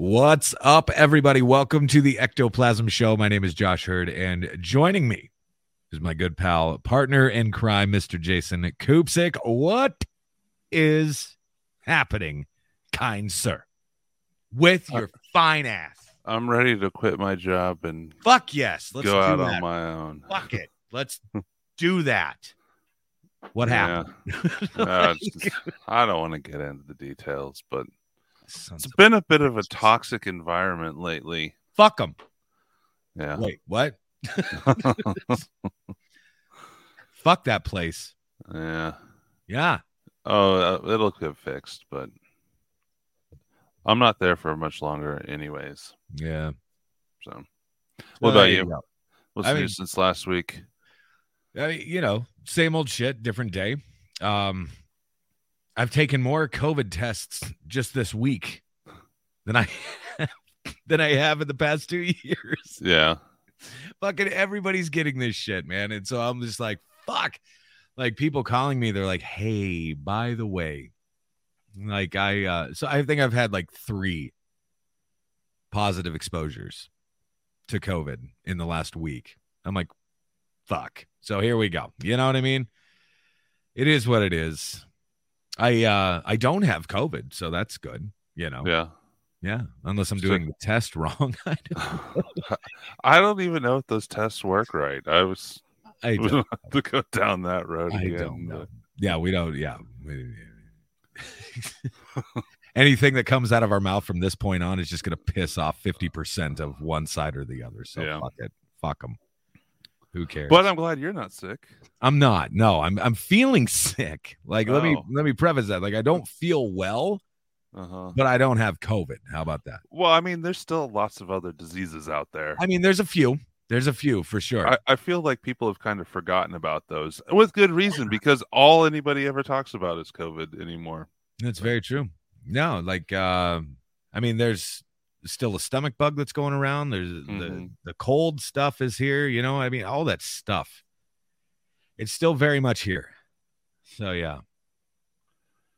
What's up, everybody? Welcome to the Ectoplasm Show. My name is Josh Heard, and joining me is my good pal, partner in crime, Mr. Jason Kupzyk. What is happening, kind sir, with your fine ass? I'm ready to quit my job and Fuck yes. Let's go do out that. on my own. Fuck it. Let's do that. What Yeah. happened? Uh, just- I don't want to get into the details, but Sons it's of- been a bit of a toxic environment lately. Fuck them. Yeah. Wait, what? Fuck that place. yeah. Yeah. Oh, uh, it'll get fixed, but I'm not there for much longer, anyways. Yeah. So, what Uh, about there you? go. What's I new mean- since last week? I mean, you know, same old shit, different day. Um, I've taken more COVID tests just this week than I than I have in the past two years. Yeah. Fucking everybody's getting this shit, man. And so I'm just like, fuck. Like people calling me, they're like, hey, by the way, like I uh so I think I've had like three positive exposures to COVID in the last week. I'm like, fuck. So here we go. You know what I mean? It is what it is. I uh I don't have COVID, so that's good. You know, Yeah. yeah. Unless I'm So- doing the test wrong. I don't, I don't even know if those tests work right. I was I don't, to go down that road I again. don't know. but- Yeah, we don't. Yeah. Anything that comes out of our mouth from this point on is just going to piss off 50% of one side or the other. So Yeah. fuck it. Fuck them. Who cares? But I'm glad you're not sick. I'm not. No, I'm I'm feeling sick. Like let me Oh. let me preface that. Like I don't feel well, Uh-huh. but I don't have COVID. How about that? Well, I mean, there's still lots of other diseases out there. I mean, there's a few. There's a few for sure. I, I feel like people have kind of forgotten about those with good reason because all anybody ever talks about is COVID anymore. That's very true. No, like uh I mean there's still a stomach bug that's going around. There's the Mhm. the cold stuff is here, you know. I mean all that stuff. It's still very much here. So yeah.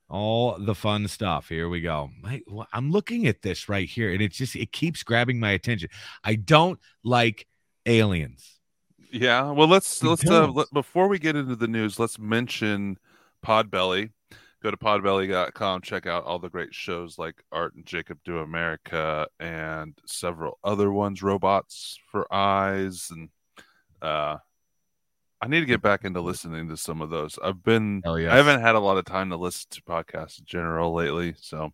All the fun stuff. Here we go. I, well, I'm looking at this right here and it just it keeps grabbing my attention. I don't like aliens. Yeah. Well, let's let's uh, let, before we get into the news, let's mention Podbelly. Go to podbelly.com, check out all the great shows like Art and Jacob Do America and several other ones, Robots for Eyes and uh I need to get back into listening to some of those. I've been yes. I haven't had a lot of time to listen to podcasts in general lately, so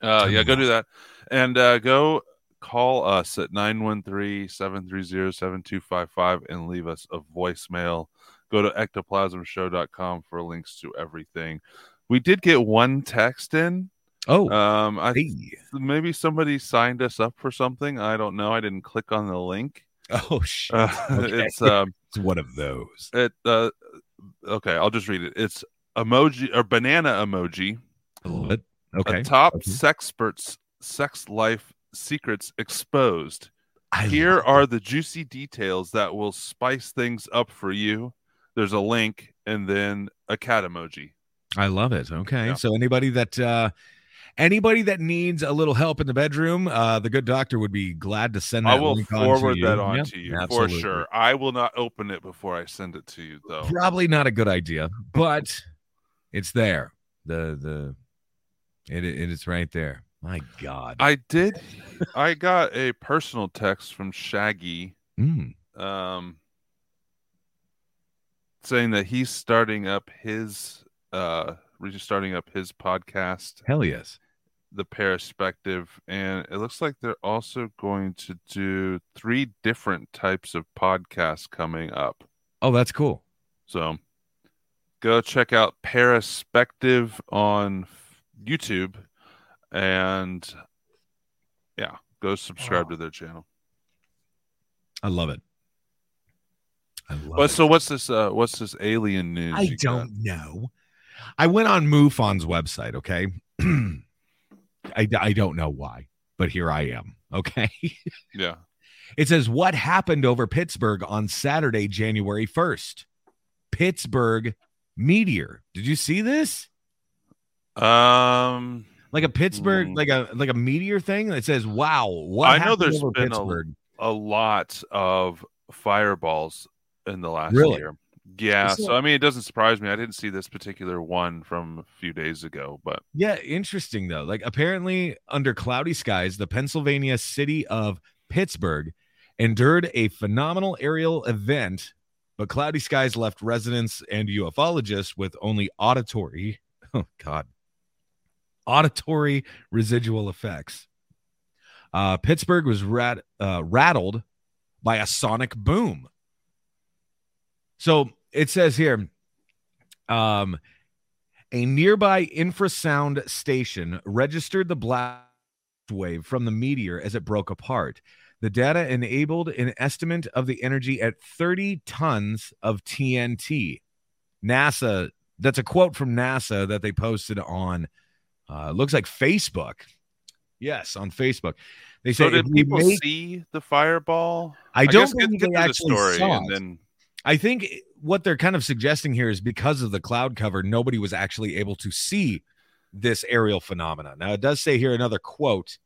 uh yeah, go do that. And uh go call us at 913-730-7255 and leave us a voicemail. Go to ectoplasmshow.com for links to everything. We did get one text in. Oh, Um I hey. maybe somebody signed us up for something. I don't know. I didn't click on the link. Oh shit. Uh, Okay. It's um It's one of those. it uh okay, I'll just read it. It's emoji or banana emoji. What? Okay. A top okay. sexperts sex life secrets exposed. I Here are the juicy details that will spice things up for you. There's a link and then a cat emoji. I love it. Okay. Yeah. So anybody that uh anybody that needs a little help in the bedroom, uh the good doctor would be glad to send that I will on forward you. that on Yep, to you absolutely. for sure. I will not open it before I send it to you though. Probably not a good idea, but it's there. The the it it is right there. My God. I did I got a personal text from Shaggy Mm. um saying that he's starting up his uh restarting up his podcast Hell yes. the perspective and it looks like they're also going to do three different types of podcasts coming up Oh, that's cool. So go check out Perspective on YouTube and yeah, go subscribe Wow. to their channel. I love it. But it. so what's this uh what's this alien news? I don't know. I went on MUFON's website, okay? I, I don't know why, but here I am, okay? Yeah. It says, What happened over Pittsburgh on Saturday, January 1st? Pittsburgh meteor. Did you see this? Um Like a Pittsburgh, Mm. like a like a meteor thing that says, Wow, what I know there's been a- a lot of fireballs in the last Really? year. Yeah, So- so I mean it doesn't surprise me. I didn't see this particular one from a few days ago, but Yeah, interesting though. Like apparently under cloudy skies, the Pennsylvania city of Pittsburgh endured a phenomenal aerial event, but cloudy skies left residents and ufologists with only auditory, oh god, auditory residual effects. Uh, Pittsburgh was rat, uh, rattled by a sonic boom. So it says here, um, a nearby infrasound station registered the blast wave from the meteor as it broke apart. The data enabled an estimate of the energy at 30 tons of TNT. NASA, that's a quote from NASA that they posted on, uh, looks like Facebook. Yes, on Facebook. They so say did people make- see the fireball? I don't guess get- to the story saw and then I think what they're kind of suggesting here is because of the cloud cover, nobody was actually able to see this aerial phenomena. Now, it does say here another quote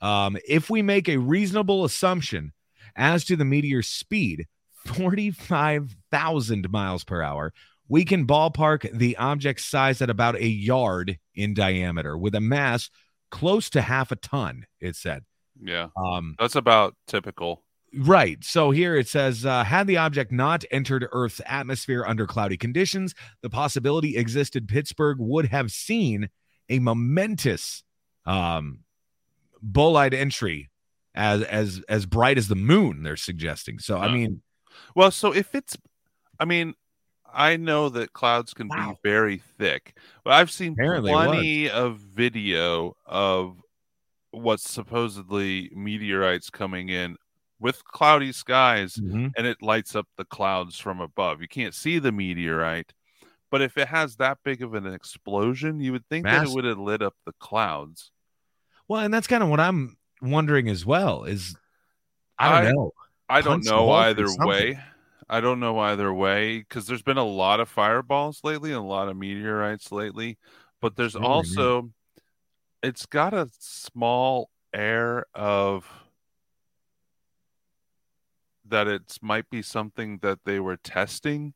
um, If we make a reasonable assumption as to the meteor's speed, 45,000 miles per hour, we can ballpark the object's size at about a yard in diameter with a mass close to half a ton, it said. yeah, Um, that's about typical. Right. So here it says, uh, had the object not entered Earth's atmosphere under cloudy conditions, the possibility existed Pittsburgh would have seen a momentous um, bolide entry as as as bright as the moon. They're suggesting. So I mean, Well, so if it's, I mean, I know that clouds can Wow. be very thick, but I've seen Apparently plenty of video of what's supposedly meteorites coming in with cloudy skies, mhm. and it lights up the clouds from above. You can't see the meteorite, but if it has that big of an explosion, you would think that it would have lit up the clouds. well, and that's kind of what I'm wondering as well. Is I don't I- know. I don't know either way. I don't know either way because there's been a lot of fireballs lately and a lot of meteorites lately, but there's also it's got a small air of that it might be something that they were testing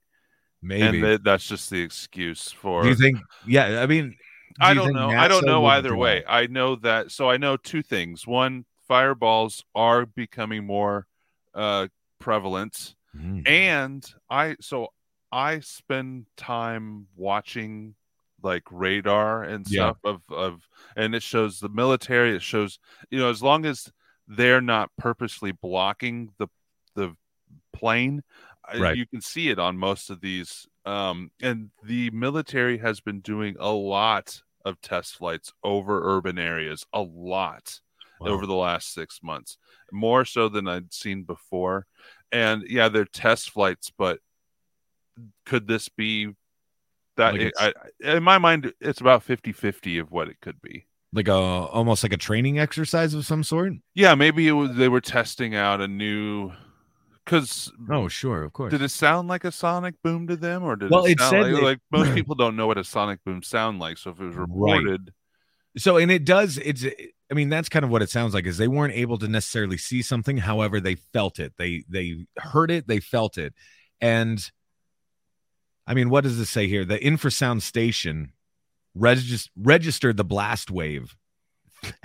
Maybe. and that, that's just the excuse for do you think? Yeah. I mean, do I don't know. I don't know either do way. I know that. So I know two things. One, fireballs are becoming more uh, prevalent, Mhm. and I so I spend time watching like radar and Yeah. stuff of of, and it shows the military. It shows you know as long as they're not purposely blocking the plane, Right. you can see it on most of these. Um, and the military has been doing a lot of test flights over urban areas, a lot Wow. over the last six months, more so than I'd seen before. And yeah, they're test flights, but could this be that? Like I, I- in my mind, it's about 50 50 of what it could be. like a almost like a training exercise of some sort. Yeah, maybe it was, they were testing out a new. Because Oh, sure, of course. did it sound like a sonic boom to them, or did Well, it it sound said like, that- like most people don't know what a sonic boom sound like? So if it was Right. reported, So, and it does. It's. I mean, that's kind of what it sounds like. Is they weren't able to necessarily see something, however, they felt it. They they heard it. They felt it, and I mean, what does it say here? The infrasound station regis- registered the blast wave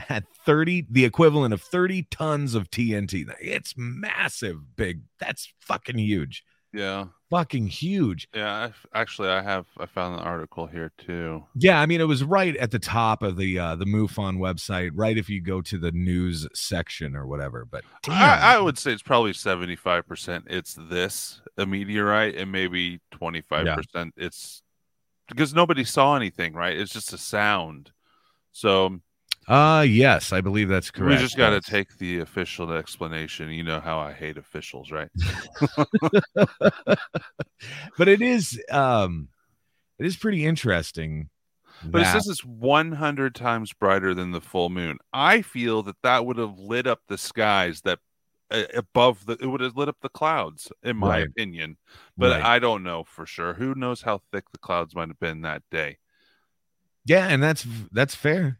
at 30, the equivalent of 30 tons of TNT. It's massive, big. That's fucking huge. yeah, fucking huge. Yeah, I've, actually, I have. I found an article here too. Yeah, I mean, it was right at the top of the uh, the MUFON website, right if you go to the news section or whatever. But I, I would say it's probably seventy five percent. It's this a meteorite, and maybe twenty five percent. It's because nobody saw anything. Right? It's just a sound. So uh yes, I believe that's correct. we just got to take the official explanation. You know how I hate officials, right? but it is um it is pretty interesting. But it that- says it's 100 times brighter than the full moon. I feel that that would have lit up the skies that uh, above the it would have lit up the clouds in my Right. opinion. But Right. I don't know for sure. Who knows how thick the clouds might have been that day. yeah, and that's that's fair.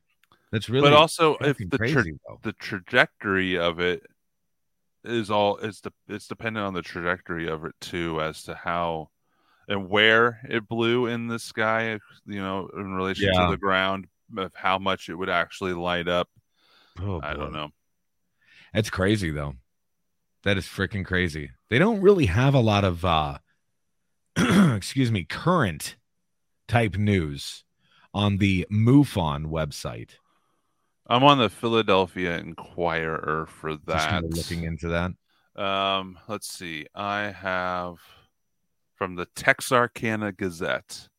That's really but also if the crazy though. the trajectory of it is all is the it's dependent on the trajectory of it too as to how and where it blew in the sky you know in relation Yeah. to the ground of how much it would actually light up Oh, i don't know That's crazy though. That is freaking crazy. They don't really have a lot of uh excuse me, current type news on the MUFON website. I'm on the philadelphia inquirer for that looking into that. um let's see i have from the texarkana gazette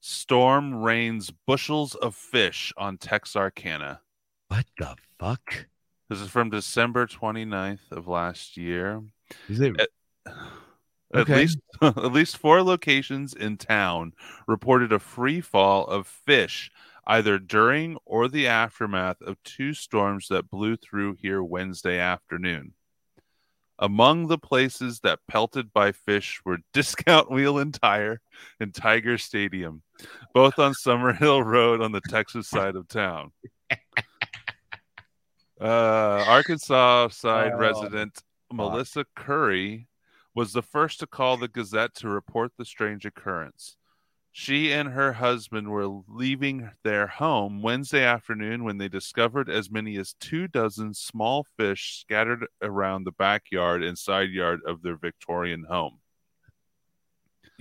storm rains bushels of fish on texarkana What the fuck? This is from December 29th of last year. Is it At Okay. least at least four locations in town reported a free fall of fish either during or the aftermath of two storms that blew through here Wednesday afternoon. Among the places that pelted by fish were Discount Wheel and Tire and Tiger Stadium, both on Summerhill Road on the Texas side of town. Uh, Arkansas side Oh, resident Melissa Curry was the first to call the Gazette to report the strange occurrence. She and her husband were leaving their home Wednesday afternoon when they discovered as many as two dozen small fish scattered around the backyard and side yard of their Victorian home.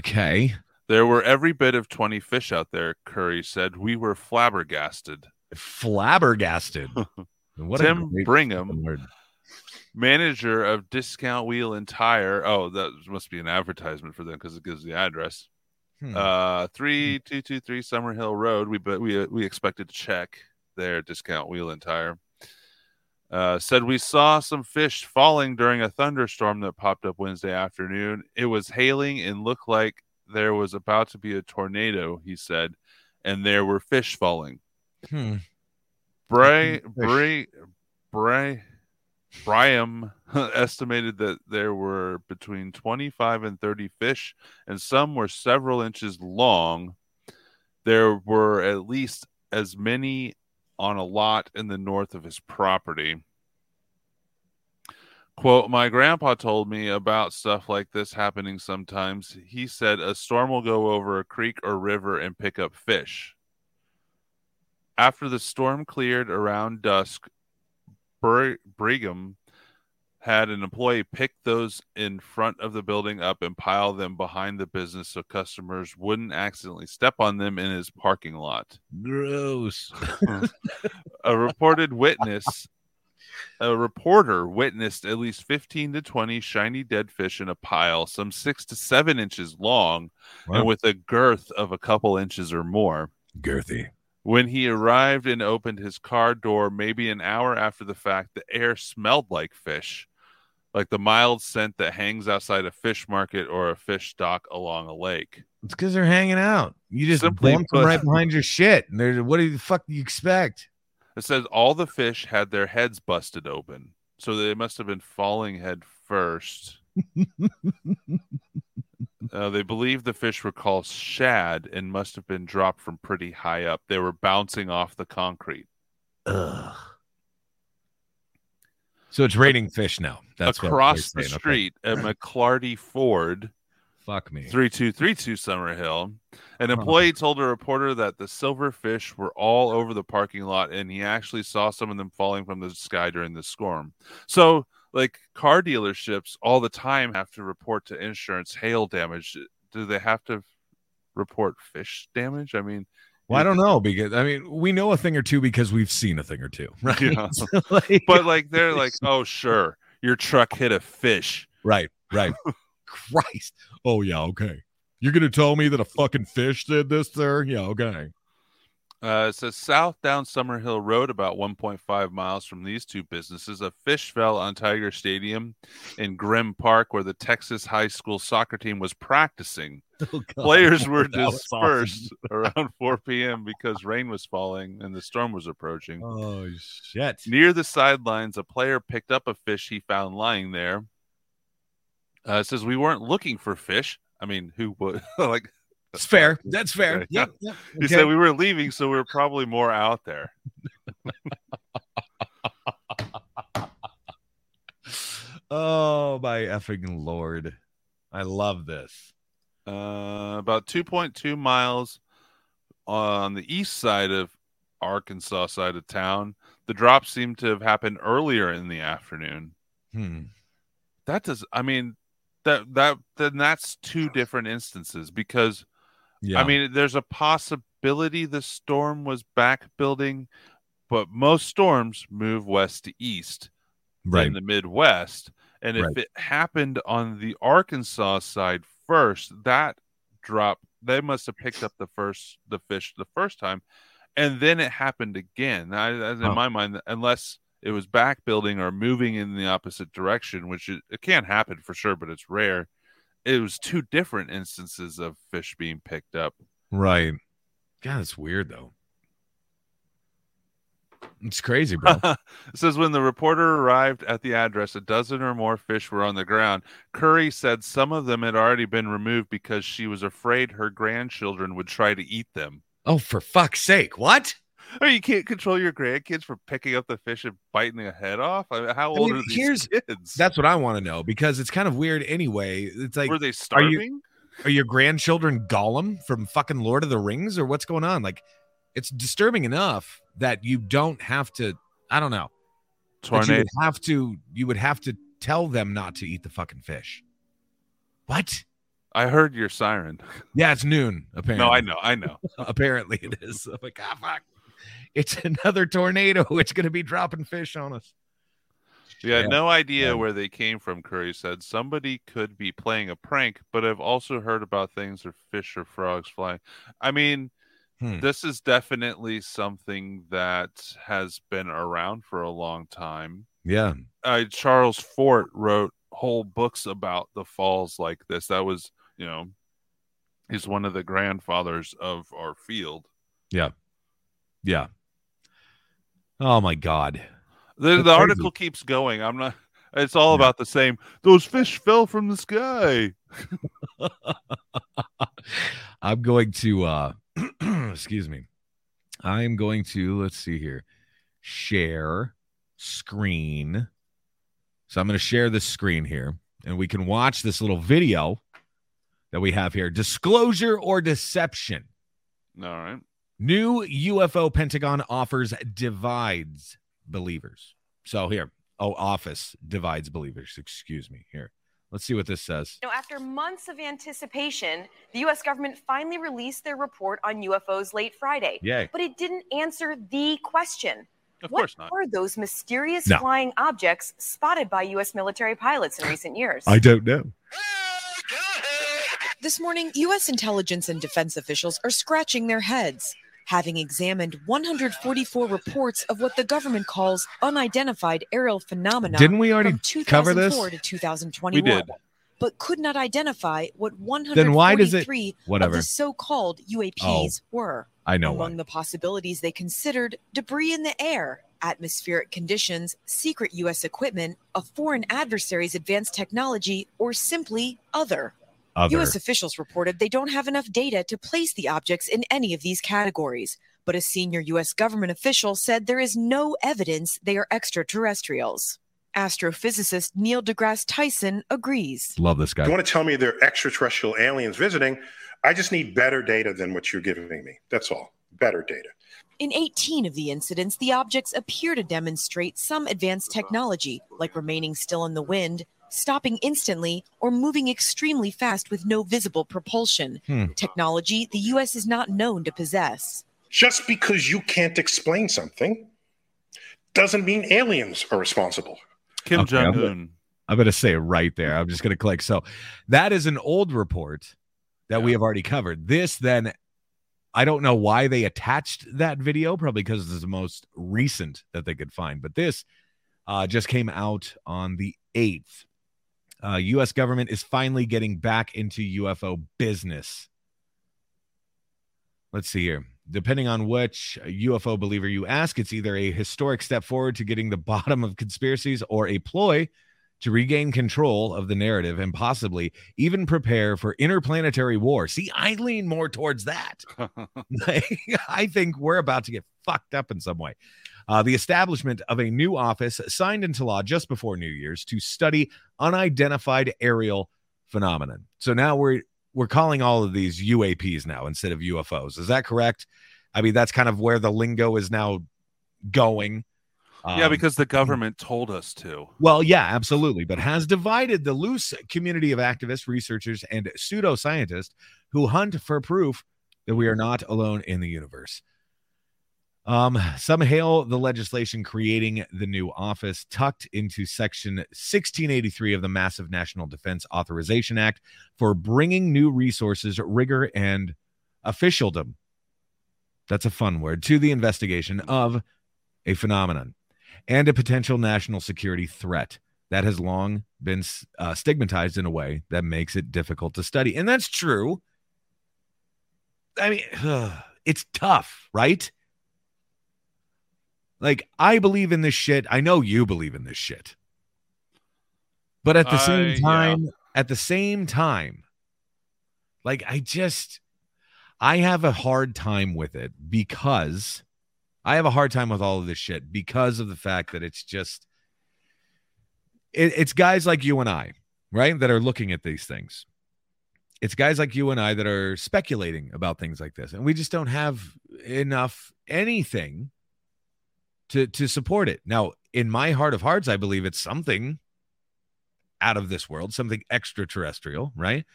okay? There were every bit of 20 fish out there, Curry said. We were flabbergasted. Flabbergasted. What Tim Brigham word. manager of Discount Wheel and Tire. Oh, that must be an advertisement for them because it gives the address. Hmm. Uh, three two two three Summer Hill Road. We but we we expected to check their Discount Wheel and Tire. Uh, said we saw some fish falling during a thunderstorm that popped up Wednesday afternoon. It was hailing and looked like there was about to be a tornado. He said, and there were fish falling. Hmm. Bray. Bray, Bray, Bryam estimated that there were between 25 and 30 fish, and some were several inches long. There were at least as many on a lot in the north of his property. Quote, my grandpa told me about stuff like this happening sometimes. He said a storm will go over a creek or river and pick up fish. After the storm cleared around dusk, Br- Brigham had an employee pick those in front of the building up and pile them behind the business so customers wouldn't accidentally step on them in his parking lot. Gross. A reported witness, a reporter witnessed at least 15 to 20 shiny dead fish in a pile, some six to seven inches long Wow. and with a girth of a couple inches or more. Girthy. When he arrived and opened his car door, maybe an hour after the fact, the air smelled like fish, like the mild scent that hangs outside a fish market or a fish dock along a lake. It's because they're hanging out. You just Simply bump them right behind your shit. And they're what do the fuck do you expect? It says all the fish had their heads busted open, so they must have been falling head first. Uh, they believe the fish were called shad and must have been dropped from pretty high up. They were bouncing off the concrete. Ugh. So it's raining fish now. That's Across they're the saying. Okay. street at McClarty Ford, Fuck me. 3232 Summerhill. An Huh. employee told a reporter that the silverfish were all over the parking lot and he actually saw some of them falling from the sky during the storm. So like car dealerships all the time have to report to insurance hail damage. Do they have to report fish damage? I mean, Well, I don't know because I mean we know a thing or two because we've seen a thing or two, right? Yeah. So, like- but like they're like, oh sure, your truck hit a fish. right, right. Christ. Oh yeah, okay. You're gonna tell me that a fucking fish did this there? Yeah, okay. Uh, it says south down Summerhill Road, about 1.5 miles from these two businesses. A fish fell on Tiger Stadium in Grimm Park, where the Texas high school soccer team was practicing. Oh, Players were dispersed around 4 p.m. because rain was falling and the storm was approaching. Oh shit. Near the sidelines, a player picked up a fish he found lying there. Uh, it says we weren't looking for fish. I mean, who would like? It's fair. That's fair. Okay. Yep. yep. He Okay. said we were leaving, so we were probably more out there. Oh my effing lord. I love this. Uh, about 2.2 miles on the east side of Arkansas side of town. The drop seemed to have happened earlier in the afternoon. Hmm. That does, I mean, that that then that's two different instances because Yeah. I mean, there's a possibility the storm was back building, but most storms move west to east right. in the Midwest. And if Right. it happened on the Arkansas side first, that drop they must have picked up the first the fish the first time, and then it happened again. I, as in my mind, unless it was back building or moving in the opposite direction, which it, it can happen for sure, but it's rare. It was two different instances of fish being picked up. Right. God, it's weird though. It's crazy, bro. it says when the reporter arrived at the address, a dozen or more fish were on the ground. Curry said some of them had already been removed because she was afraid her grandchildren would try to eat them. oh, for fuck's sake. What? Oh, you can't control your grandkids from picking up the fish and biting the head off. I mean, how I old mean, are these kids? That's what I want to know because it's kind of weird anyway. It's like were they starving? are your grandchildren Gollum from fucking Lord of the Rings or what's going on? Like it's disturbing enough that you don't have to I don't know. But you would have to you would have to tell them not to eat the fucking fish. What? I heard your siren. Yeah, it's noon, apparently. No, I know, I know. apparently it is. I'm like, ah, fuck. It's another tornado. It's gonna be dropping fish on us. Yeah, Yeah. no idea Yeah. where they came from. Curry said somebody could be playing a prank, but I've also heard about things or fish or frogs flying. I mean, Hmm. this is definitely something that has been around for a long time. Yeah. Uh, Charles Fort wrote whole books about the falls like this. That was, you know, he's one of the grandfathers of our field. Yeah. Oh my god. The, the article keeps going. I'm not. It's all Yeah. about the same. Those fish fell from the sky. I'm going to uh excuse me. I am going to let's see here. Share screen. So I'm going to share this screen here and we can watch this little video that we have here. Disclosure or deception. All right. New UFO Pentagon offers divides believers. So here, oh, office divides believers. Excuse me. Here, let's see what this says. You know, after months of anticipation, the U.S. government finally released their report on UFOs late Friday. Yay. But it didn't answer the question. Of what course not. are those mysterious No. flying objects spotted by U.S. military pilots in recent years? I don't know. This morning, U.S. intelligence and defense officials are scratching their heads, having examined 144 reports of what the government calls unidentified aerial phenomena. Didn't we already from cover this? 2004 to 2021, We did. but could not identify what 143 Then why does it- of Whatever. the so-called UAPs oh, were. I know Among why. the possibilities they considered debris in the air, atmospheric conditions, secret U.S. equipment, a foreign adversary's advanced technology, or simply other. Other. U.S. officials reported they don't have enough data to place the objects in any of these categories. But a senior U.S. government official said there is no evidence they are extraterrestrials. Astrophysicist Neil deGrasse Tyson agrees. Love this If you want to tell me they're extraterrestrial aliens visiting, I just need better data than what you're giving me. That's all. Better data. In 18 of the incidents, the objects appear to demonstrate some advanced technology, like remaining still in the wind, stopping instantly, or moving extremely fast with no visible propulsion. Hmm. Technology the U.S. is not known to possess. Just because you can't explain something doesn't mean aliens are responsible. Kim Okay, Jong Un. I'm going to say it right there. I'm just going to click. So that is an old report that we have already covered. This then, I don't know why they attached that video, probably because it's the most recent that they could find. But this uh, just came out on the 8th. Uh, U.S. government is finally getting back into UFO business. Let's see here. Depending on which UFO believer you ask, it's either a historic step forward to getting the bottom of conspiracies or a ploy to regain control of the narrative and possibly even prepare for interplanetary war. See, I lean more towards that. I think we're about to get fucked up in some way. Uh, the establishment of a new office signed into law just before New Year's to study unidentified aerial phenomenon. So now we're we're calling all of these UAPs now instead of UFOs. Is that correct? I mean, that's kind of where the lingo is now going. yeah, Um, because the government told us to. well, yeah, absolutely, but has divided the loose community of activists, researchers, and pseudoscientists who hunt for proof that we are not alone in the universe. Um, some hail the legislation creating the new office tucked into Section 1683 of the Massive National Defense Authorization Act for bringing new resources, rigor, and officialdom. That's a fun word to the investigation of a phenomenon and a potential national security threat that has long been uh, stigmatized in a way that makes it difficult to study. And that's true. I mean, it's tough, right? Like, I believe in this shit. I know you believe in this shit. But at the I- same yeah. time, at the same time, like, I just, I have a hard time with it because I have a hard time with all of this shit because of the fact that it's just it, it's guys like you and I, right, that are looking at these things. It's guys like you and I that are speculating about things like this, and we just don't have enough anything to to support it. Now, in my heart of hearts, I believe it's something out of this world, something extraterrestrial, right?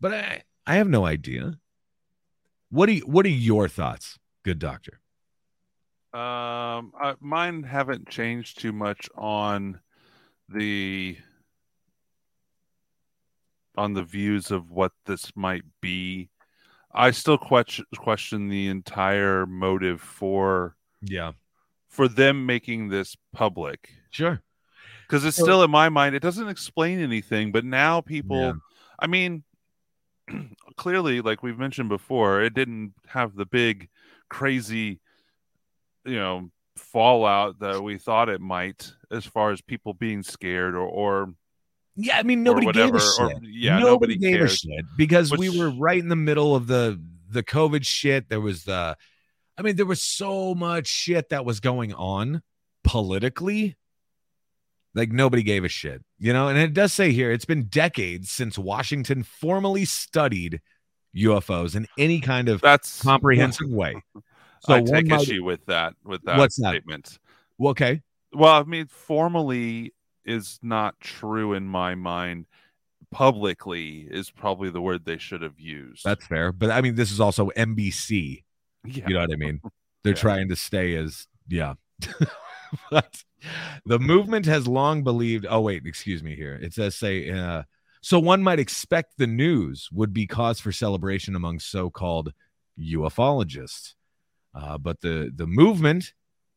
But I I have no idea. What do you, what are your thoughts, good doctor? Um, I, mine haven't changed too much on the on the views of what this might be. I still question question the entire motive for Yeah, for them making this public sure. because it's So- still in my mind it doesn't explain anything. But now people, Yeah. I mean, clearly, like we've mentioned before, it didn't have the big, crazy, you know, fallout that we thought it might, as far as people being scared or, or Yeah, I mean nobody gave a shit. or- yeah, nobody, nobody gave cares. a shit because we were right in the middle of the the COVID shit. There was the, I mean, there was so much shit that was going on politically. Like nobody gave a shit, you know. And it does say here it's been decades since Washington formally studied UFOs in any kind of that's comprehensive way. So I take might- issue with that with that What's that? statement. Well, okay, Well, I mean, formally is not true in my mind. Publicly is probably the word they should have used. that's fair. But I mean, this is also NBC. Yeah. You know what I mean? They're Yeah. trying to stay as yeah. but the movement has long believed. Oh wait, excuse me. Here it says say. Uh, so one might expect the news would be cause for celebration among so-called ufologists, uh, but the the movement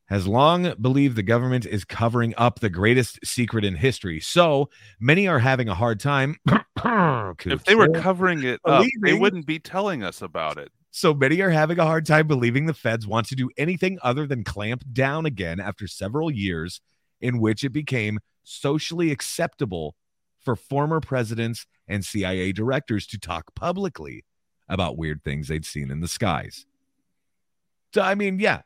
has long believed the government is covering up the greatest secret in history. So many are having a hard time. if they were covering it up, they wouldn't be telling us about it. So many are having a hard time believing the feds want to do anything other than clamp down again after several years in which it became socially acceptable for former presidents and CIA directors to talk publicly about weird things they'd seen in the skies. So, I mean, yeah.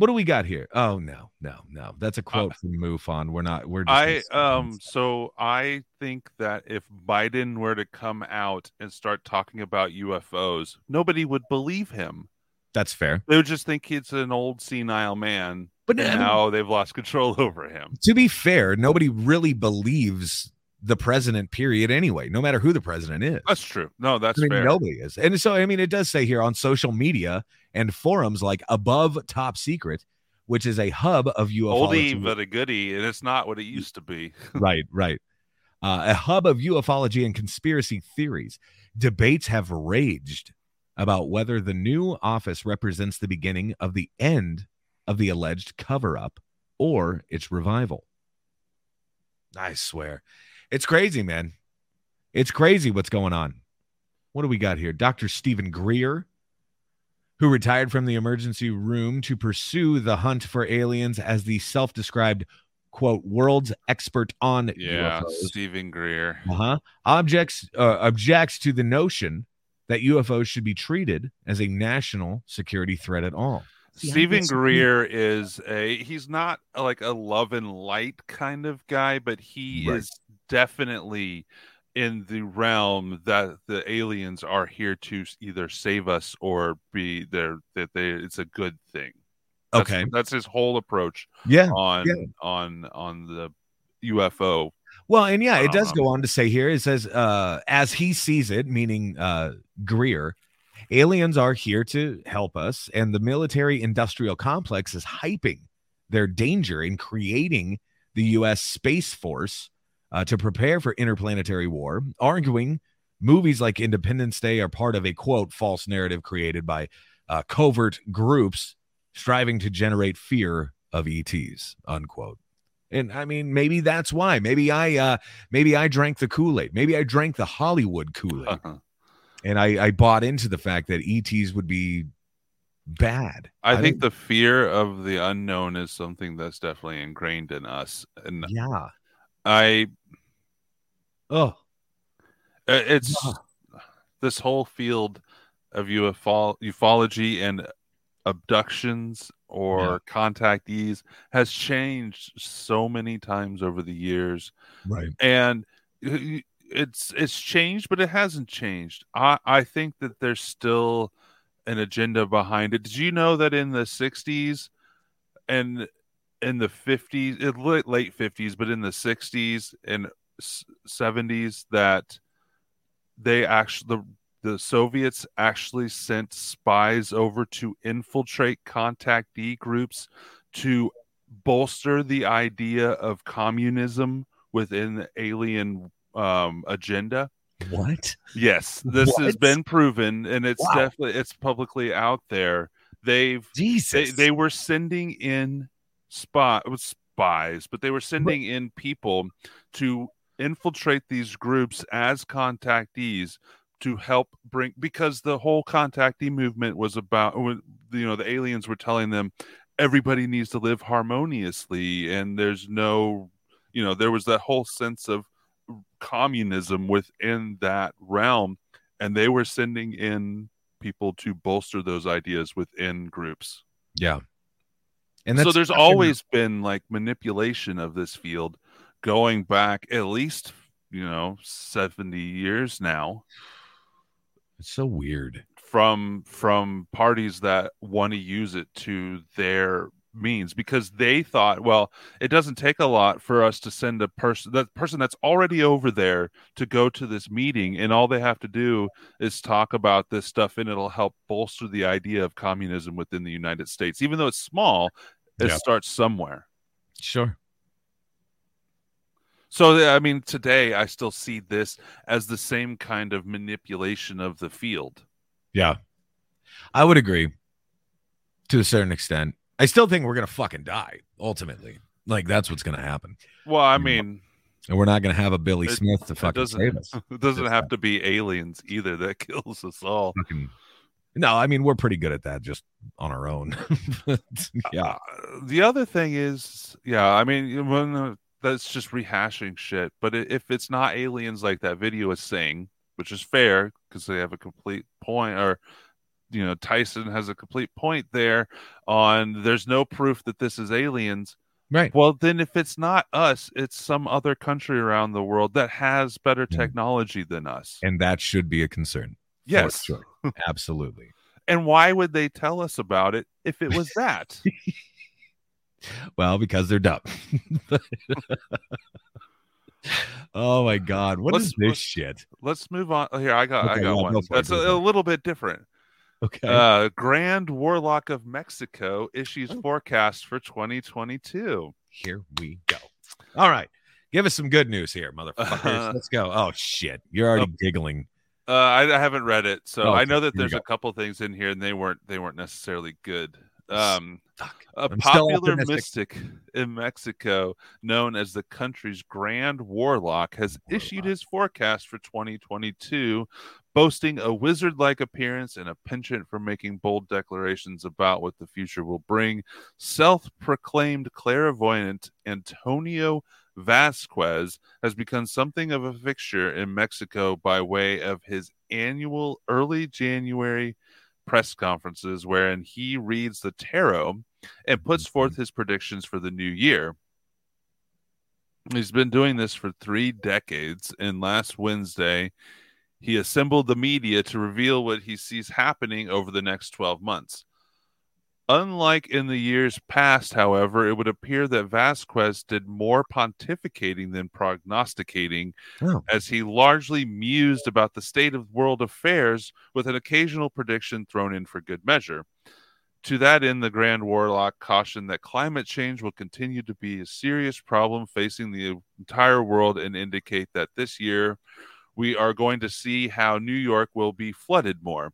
What do we got here? Oh, no, no, no. That's a quote from MUFON. We're not, we're just. I um so I think that if Biden were to come out and start talking about UFOs, nobody would believe him. That's fair. They would just think he's an old senile man, But and I mean, now they've lost control over him. to be fair, nobody really believes the president, period, anyway, no matter who the president is. That's true. No, that's I mean, fair. nobody is. And so, I mean, it does say here on social media and forums like Above Top Secret, which is a hub of ufology. Oldie but a goodie, and it's not what it used to be. right, right. Uh, a hub of ufology and conspiracy theories. Debates have raged about whether the new office represents the beginning of the end of the alleged cover up or its revival. I swear. It's crazy, man. It's crazy what's going on. What do we got here? Dr. Stephen Greer, who retired from the emergency room to pursue the hunt for aliens as the self described, quote, world's expert on Yeah, UFOs. Stephen Greer. Uh-huh. Objects uh, objects to the notion that UFOs should be treated as a national security threat at all. See, Stephen disagree. Greer is a he's not uh, like a love and light kind of guy, but he Right. is definitely in the realm that the aliens are here to either save us or be there that they it's a good thing. That's, Okay. that's his whole approach Yeah. on yeah. on on the UFO. Well, and yeah, it does Um, go on to say here it says, uh, as he sees it, meaning uh, Greer, aliens are here to help us, and the military industrial complex is hyping their danger in creating the U.S. Space Force uh, to prepare for interplanetary war, arguing movies like Independence Day are part of a quote false narrative created by uh, covert groups striving to generate fear of ETs unquote. And I mean, maybe that's why. Maybe I, uh, maybe I drank the Kool Aid. Maybe I drank the Hollywood Kool Aid, and I, I bought into the fact that ETs would be bad. I, think don't- the fear of the unknown is something that's definitely ingrained in us, and yeah. I Oh, Uh, It's Yeah. this whole field of UFO, ufology and abductions or contactees has changed so many times over the years, right. and y- it's it's changed, but it hasn't changed. I I think that there's still an agenda behind it. Did you know that in the '60s and in the 50s, it late late 50s, but in the 60s and s- 70s that they actually the the Soviets actually sent spies over to infiltrate contactee groups to bolster the idea of communism within alien um, agenda. What? Yes, this has been proven, and it's Wow. definitely it's publicly out there. They've Jesus. they, they were sending in spy spies, but they were sending in people to infiltrate these groups as contactees to help bring because the whole contactee movement was about you know the aliens were telling them everybody needs to live harmoniously and there's no you know there was that whole sense of communism within that realm and they were sending in people to bolster those ideas within groups yeah. And so there's always been like manipulation of this field going back at least you know 70 years now it's so weird. from from parties that want to use it to their means because they thought well it doesn't take a lot for us to send a person that person that's already over there to go to this meeting and all they have to do is talk about this stuff and it'll help bolster the idea of communism within the United States even though it's small it Yeah. starts somewhere Sure. So I mean, today I still see this as the same kind of manipulation of the field. Yeah. I would agree to a certain extent. I still think we're gonna fucking die ultimately. Like that's what's gonna happen, Well, I mean, and we're not gonna have a Billy It- Smith to fucking save us. it doesn't have to be aliens either that kills us all. Fucking- No, I mean we're pretty good at that just on our own. Yeah, Uh, the other thing is, yeah, I mean, when uh, that's just rehashing shit. But if it's not aliens like that video is saying, which is fair because they have a complete point, or you know, Tyson has a complete point there on there's no proof that this is aliens. right. Well, then if it's not us, it's some other country around the world that has better Mm. technology than us. And that should be a concern. yes. sure. absolutely. And why would they tell us about it if it was that? Well, because they're dumb. oh my god, what Let's- is this let's- shit? Let's move on. Here, I got, I got yeah, one. go That's a, a little bit different. Okay. Uh, Grand Warlock of Mexico issues Oh. forecast for 2022. here we go. All right. Give us some good news here, motherfuckers. Let's go. Oh shit. You're already giggling. Uh, I, I haven't read it, so Oh, I know that there's a couple things in here, and they weren't they weren't necessarily good. Um, a I'm popular mystic in Mexico, known as the country's Grand Warlock, has issued his forecast for 2022, boasting a wizard-like appearance and a penchant for making bold declarations about what the future will bring. Self-proclaimed clairvoyant Antonio Vasquez has become something of a fixture in Mexico by way of his annual early January press conferences, wherein he reads the tarot and puts forth mm-hmm. his predictions for the new year. He's been doing this for three decades, and last Wednesday, he assembled the media to reveal what he sees happening over the next 12 months. Unlike in the years past, however, it would appear that Vasquez did more pontificating than prognosticating, Oh. as he largely mused about the state of world affairs with an occasional prediction thrown in for good measure. To that end, the Grand Warlock cautioned that climate change will continue to be a serious problem facing the entire world and indicate that this year we are going to see how New York will be flooded more.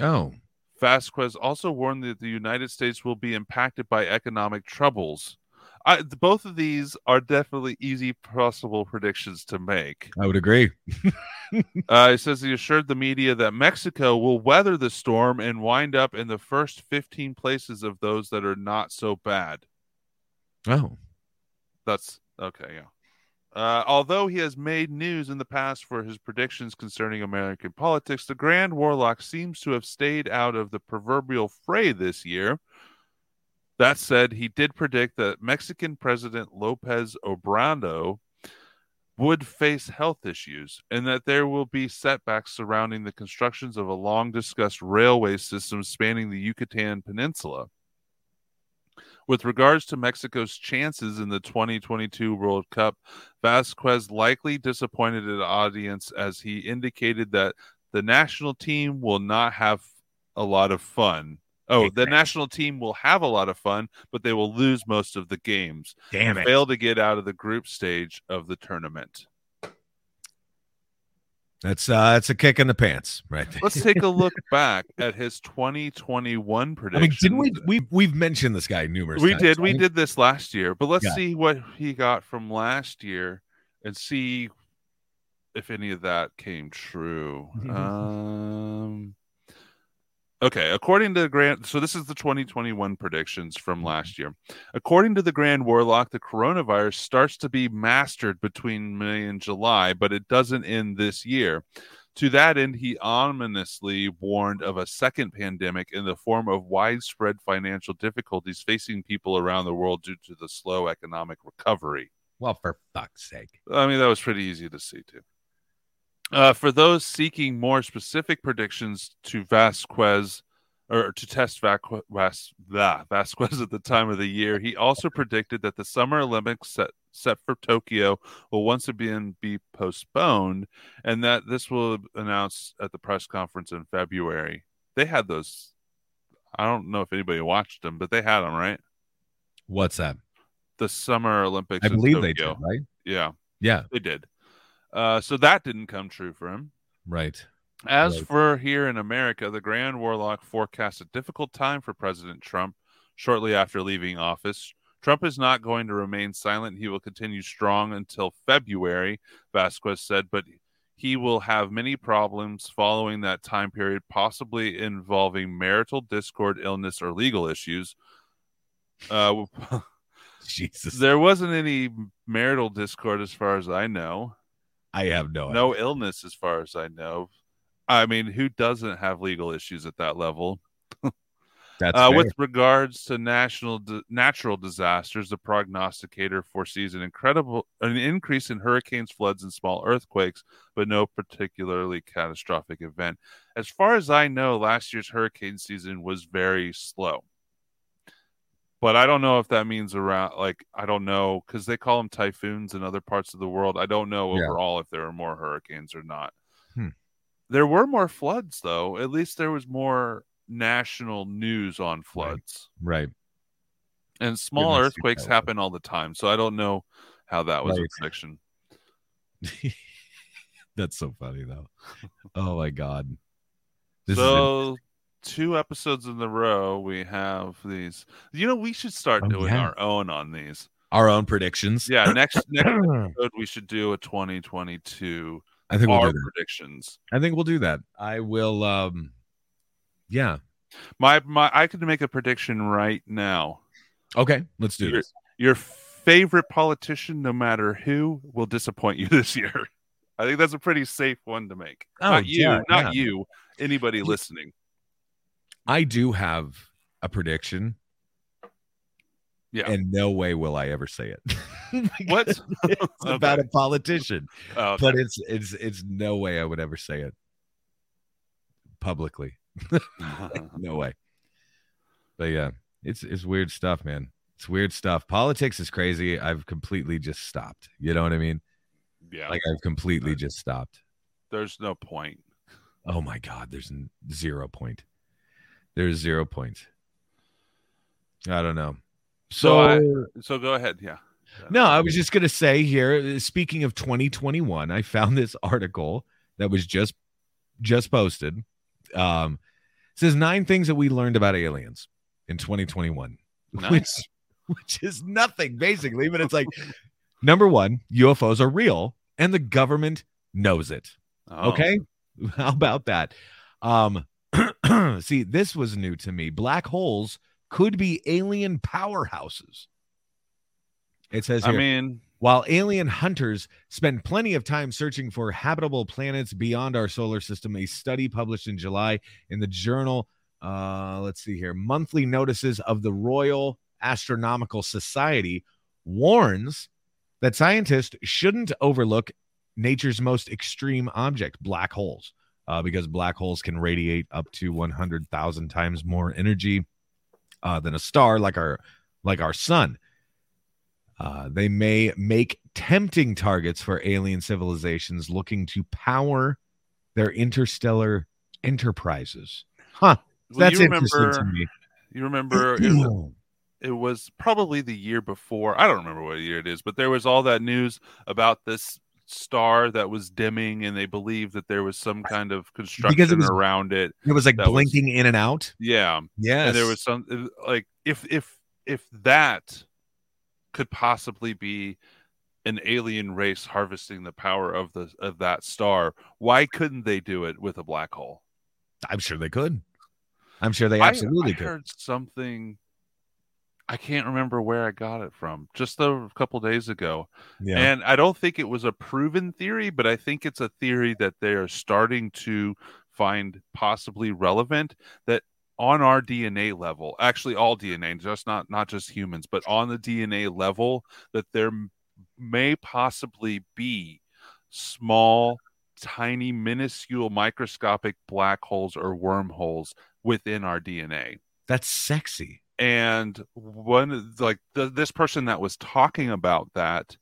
Oh. Vasquez also warned that the United States will be impacted by economic troubles. I, both of these are definitely easy possible predictions to make. I would agree. Uh, it says he assured the media that Mexico will weather the storm and wind up in the first 15 places of those that are not so bad. Oh. That's okay, yeah. Uh, although he has made news in the past for his predictions concerning American politics, the Grand Warlock seems to have stayed out of the proverbial fray this year. That said, he did predict that Mexican President Lopez Obrador would face health issues and that there will be setbacks surrounding the constructions of a long discussed railway system spanning the Yucatan Peninsula. With regards to Mexico's chances in the 2022 World Cup, Vasquez likely disappointed an audience as he indicated that the national team will not have a lot of fun. Oh, the national team will have a lot of fun, but they will lose most of the games. Damn it. Fail to get out of the group stage of the tournament. That's uh that's a kick in the pants right there. Let's take a look back at his 2021 prediction. I mean, didn't we we we've mentioned this guy numerous we times. did we did this last year but let's Yeah. see what he got from last year and see if any of that came true um okay according to the grand so this is the 2021 predictions from mm-hmm. last year according to the grand warlock the coronavirus starts to be mastered between may and july but it doesn't end this year to that end, he ominously warned of a second pandemic in the form of widespread financial difficulties facing people around the world due to the slow economic recovery. Well, for fuck's sake. I mean, that was pretty easy to see, too. Uh, for those seeking more specific predictions to Vasquez or to test Vac- Vas- blah, Vasquez at the time of the year, he also predicted that the Summer Olympics set, set for Tokyo will once again be postponed and that this will announce at the press conference in February. They had those. I don't know if anybody watched them, but they had them, right? What's that? The Summer Olympics. I in believe they Tokyo. did, right? Yeah, Yeah, they did. Uh, so that didn't come true for him. right. As Right. for here in America, the Grand Warlock forecasts a difficult time for President Trump shortly after leaving office. Trump is not going to remain silent. He will continue strong until February, Vasquez said, but he will have many problems following that time period, possibly involving marital discord, illness, or legal issues. Uh, Jesus. there wasn't any marital discord as far as I know. I have no, no illness as far as I know. I mean, who doesn't have legal issues at that level? That's Uh, with regards to national di- natural disasters, the prognosticator foresees an incredible an increase in hurricanes, floods, and small earthquakes, but no particularly catastrophic event. As far as I know, last year's hurricane season was very slow. But I don't know if that means around like I don't know because they call them typhoons in other parts of the world. I don't know Yeah. overall if there are more hurricanes or not. Hmm. There were more floods though. At least there was more national news on floods. right. And small Goodness, earthquakes happen all the time. So I don't know how that was Right. a prediction. That's so funny though. Oh my god. This is so two episodes in a row we have these. You know, we should start Oh, doing yeah. our own on these. our own predictions. Yeah, next next episode we should do a 2022 I think we'll our do that. predictions. I think we'll do that. I will um yeah. My my I could make a prediction right now. Okay, let's do You're- this. Your favorite politician, no matter who, will disappoint you this year. I think that's a pretty safe one to make. Oh, not you, yeah, not yeah. you. Anybody listening. I do have a prediction. Yeah. And no way will I ever say it. Oh what? Because it's about a politician. Oh, okay. But it's it's it's no way I would ever say it publicly. no way. But yeah, it's it's weird stuff, man. It's weird stuff. Politics is crazy. I've completely just stopped. You know what I mean? yeah. Like I've completely just stopped. There's no point. Oh my god, there's zero point. There's zero points. I don't know. So So, I- So go ahead. Yeah. no, I was just gonna say here. Speaking of 2021, I found this article that was just just posted. Um, it says nine things that we learned about aliens in 2021, which which is nothing basically, but it's like number one, UFOs are real, and the government knows it. Oh. Okay. How about that? Um see, this was new to me. Black holes could be alien powerhouses. It says I here, mean, while alien hunters spend plenty of time searching for habitable planets beyond our solar system, a study published in July in the journal, uh, let's see here, Monthly Notices of the Royal Astronomical Society warns that scientists shouldn't overlook nature's most extreme object, black holes, uh, because black holes can radiate up to 100,000 times more energy uh, than a star like our like our sun. Uh, they may make tempting targets for alien civilizations looking to power their interstellar enterprises. Huh. well, That's you interesting to me. you remember it, was- it was probably the year before. I don't remember what year it is, but there was all that news about this star that was dimming, and they believed that there was some kind of construction it was- around it. It was like That was- blinking in and out. Yeah, yeah and there was some like if if if that could possibly be an alien race harvesting the power of the of that star, why couldn't they do it with a black hole? I'm sure they could. I'm sure they I- absolutely I, could. heard something. I can't remember where I got it from. Just a couple days ago, Yeah. and I don't think it was a proven theory, but I think it's a theory that they are starting to find possibly relevant. That on our DNA level, actually all DNA, just not not just humans, but on the DNA level, that there may possibly be small, tiny, minuscule, microscopic black holes or wormholes within our DNA That's sexy. And one like the, this person that was talking about that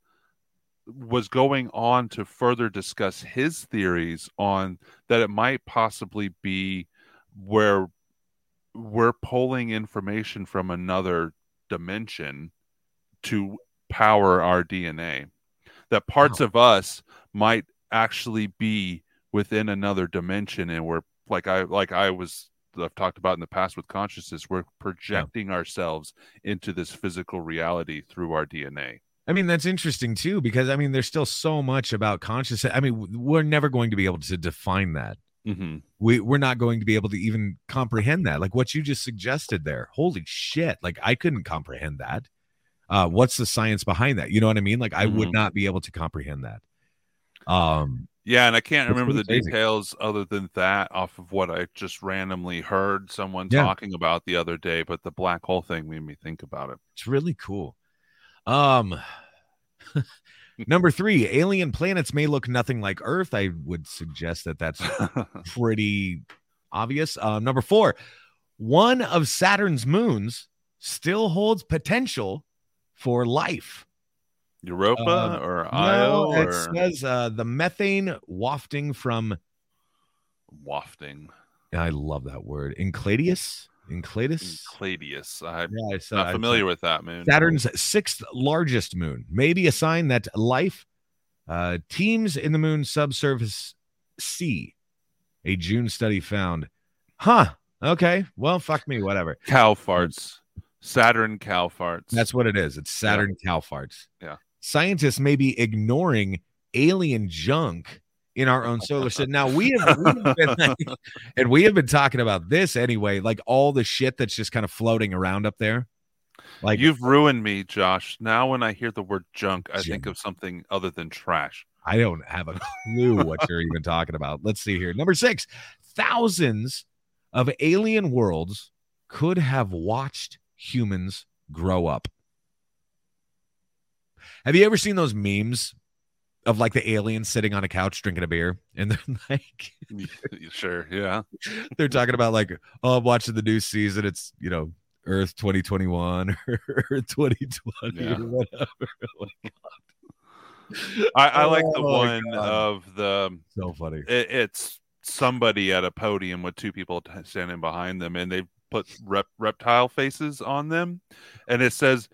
was going on to further discuss his theories on that it might possibly be where we're pulling information from another dimension to power our DNA that parts of us might actually be within another dimension and we're like I like I was I've talked about in the past with consciousness, we're projecting ourselves into this physical reality through our DNA. I mean, that's interesting too, because I mean, there's still so much about consciousness. I mean, we're never going to be able to define that. Mm-hmm. We we're not going to be able to even comprehend that. Like what you just suggested there. Holy shit! Like I couldn't comprehend that. Uh, what's the science behind that? You know what I mean? Like I would Mhm. not be able to comprehend that. Um, Yeah, and I can't remember the crazy. details other than that off of what I just randomly heard someone Yeah. talking about the other day, but the black hole thing made me think about it. It's really cool. Um, number three, alien planets may look nothing like Earth. I would suggest that that's pretty obvious. Um, number four, one of Saturn's moons still holds potential for life. Europa Uh, or Io No, it or says uh, the methane wafting from. wafting. I love that word. Encladius. Encladus. Cladius. I'm Yeah, not familiar with that moon. Saturn's sixth largest moon Maybe a sign that life uh, teems in the moon's subsurface sea. A June study found. Huh. Okay. Well, fuck me. Whatever. Cow farts. Saturn cow farts. That's what it is. It's Saturn cow farts. Yeah. Scientists may be ignoring alien junk in our own solar system. Now we have, we have been, and we have been talking about this anyway, like all the shit that's just kind of floating around up there. Like You've ruined me, Josh. Now when I hear the word junk, I think of something other than trash. I don't have a clue what you're even talking about. Let's see here. Number six, thousands of alien worlds could have watched humans grow up. Have you ever seen those memes of like the aliens sitting on a couch drinking a beer and they're like sure, yeah. they're talking about like oh I'm watching the new season it's you know Earth 2021 or Earth 2020 Yeah. or whatever. Oh like, I, I like the Oh one God. of the so funny. it, it's somebody at a podium with two people standing behind them and they put rep- reptile faces on them and it says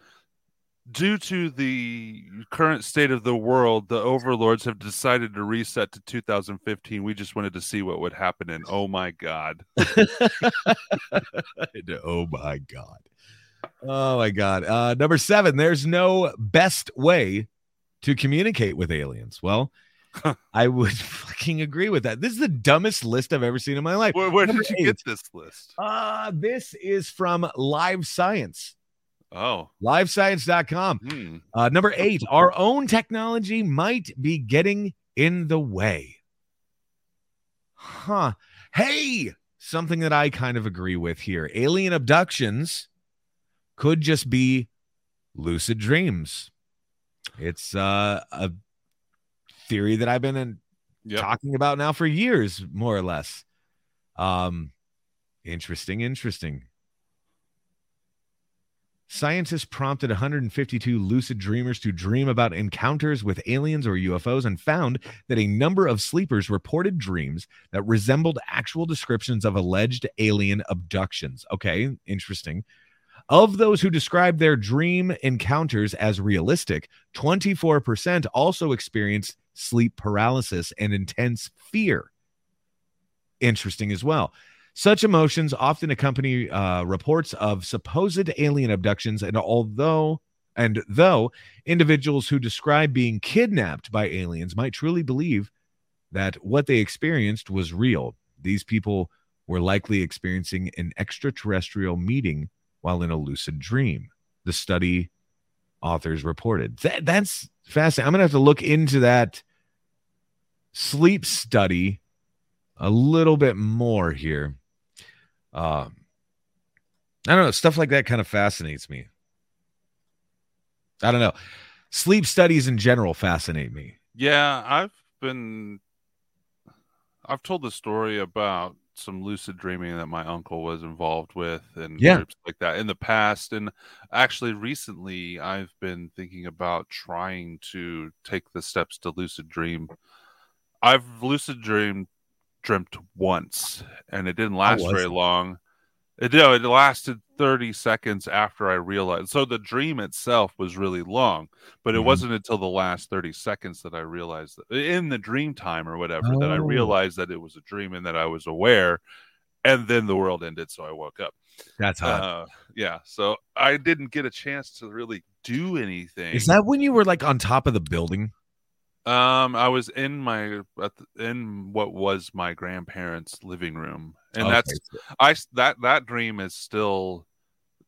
due to the current state of the world the overlords have decided to reset to 2015 we just wanted to see what would happen and oh my god oh my god. Oh my god. Uh number 7, there's no best way to communicate with aliens. Well, I would fucking agree with that. This is the dumbest list I've ever seen in my life. where, where did you eight. get this list Uh this is from Live Science. Oh Livescience.com. hmm. Uh, number eight, our own technology might be getting in the way. Huh. Hey, something that I kind of agree with here. Alien abductions could just be lucid dreams. It's uh, a theory that I've been in, Yep. talking about now for years, more or less. Um, interesting, interesting. Scientists prompted 152 lucid dreamers to dream about encounters with aliens or UFOs and found that a number of sleepers reported dreams that resembled actual descriptions of alleged alien abductions. Okay, interesting. Of those who described their dream encounters as realistic, 24% also experienced sleep paralysis and intense fear. Interesting as well. Such emotions often accompany uh, reports of supposed alien abductions, and although and though individuals who describe being kidnapped by aliens might truly believe that what they experienced was real, these people were likely experiencing an extraterrestrial meeting while in a lucid dream. The study authors reported. That, that's fascinating. I'm gonna have to look into that sleep study a little bit more here. Um, I don't know. Stuff like that kind of fascinates me. I don't know. Sleep studies in general fascinate me. Yeah, I've been I've told the story about some lucid dreaming that my uncle was involved with and Yeah. groups like that in the past and actually recently I've been thinking about trying to take the steps to lucid dream. I've lucid dreamed dreamt once and it didn't last very it? long. It, no, it lasted 30 seconds after I realized. So the dream itself was really long, but it Mhm. wasn't until the last 30 seconds that I realized that in the dream time or whatever that I Oh. realized that it was a dream and that I was aware. And then the world ended, so I woke up. That's hot. Uh, yeah, so I didn't get a chance to really do anything. Is that when you were like on top of the building? Um, I was in my in what was my grandparents' living room, and that's I that that dream is still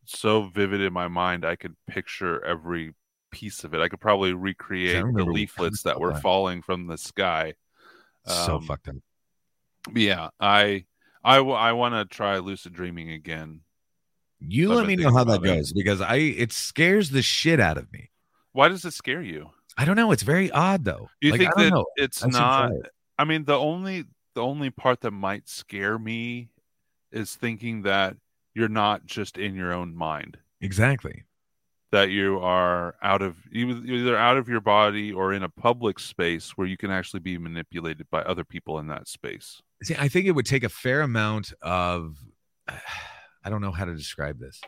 so vivid in my mind. I could picture every piece of it. I could probably recreate the leaflets that were falling from the sky. so Um, fucked up. Yeah, I I I want to try lucid dreaming again. You let me know how that about it. goes because I it scares the shit out of me. Why does it scare you? I don't know. It's very odd though. You Like, think I don't that know. it's I not? it. I mean, the only the only part that might scare me is thinking that you're not just in your own mind. exactly. That you are out of either out of your body or in a public space where you can actually be manipulated by other people in that space. See, I think it would take a fair amount of I don't know how to describe this.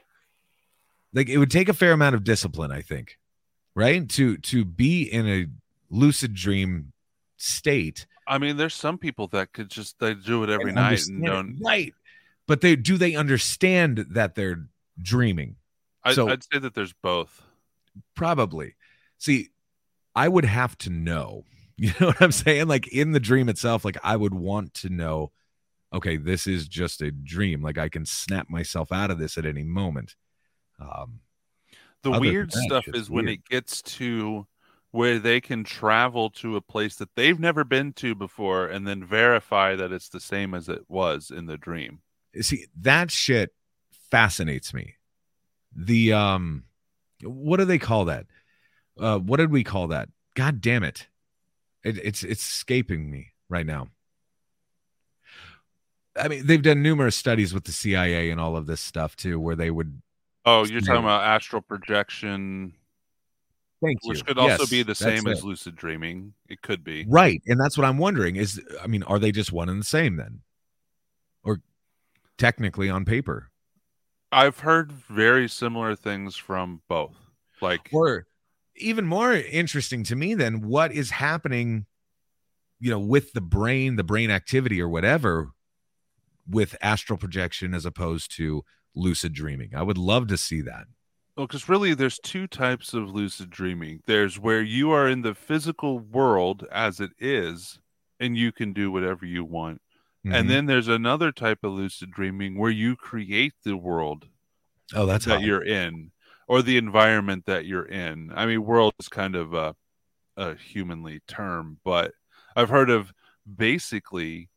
Like it would take a fair amount of discipline, I think, right? To to be in a lucid dream state I mean, there's some people that could just they do it every night and don't. right. But they do they understand that they're dreaming? I, So- I'd say that there's both. Probably. See, I would have to know. You know what I'm saying? Like in the dream itself, like I would want to know, okay, this is just a dream. Like I can snap myself out of this at any moment. Um, The Other weird stuff is when weird. it gets to where they can travel to a place that they've never been to before and then verify that it's the same as it was in the dream. see, that shit fascinates me. The um what do they call that? Uh what did we call that? God damn it. it it's it's escaping me right now. I mean, they've done numerous studies with the CIA and all of this stuff too, where they would Oh, you're talking about astral projection, thank you. which could also Yes, be the same as it. lucid dreaming. It could be. right. And that's what I'm wondering is I mean, are they just one and the same then? Or technically on paper? I've heard very similar things from both. Like Or even more interesting to me than what is happening, you know, with the brain, the brain activity or whatever with astral projection as opposed to lucid dreaming. I would love to see that. Well, because really, there's two types of lucid dreaming. There's where you are in the physical world as it is, and you can do whatever you want. Mhm. And then there's another type of lucid dreaming where you create the world oh, that's that hot. you're in or the environment that you're in. I mean, world is kind of a, a humanly term, but I've heard of basically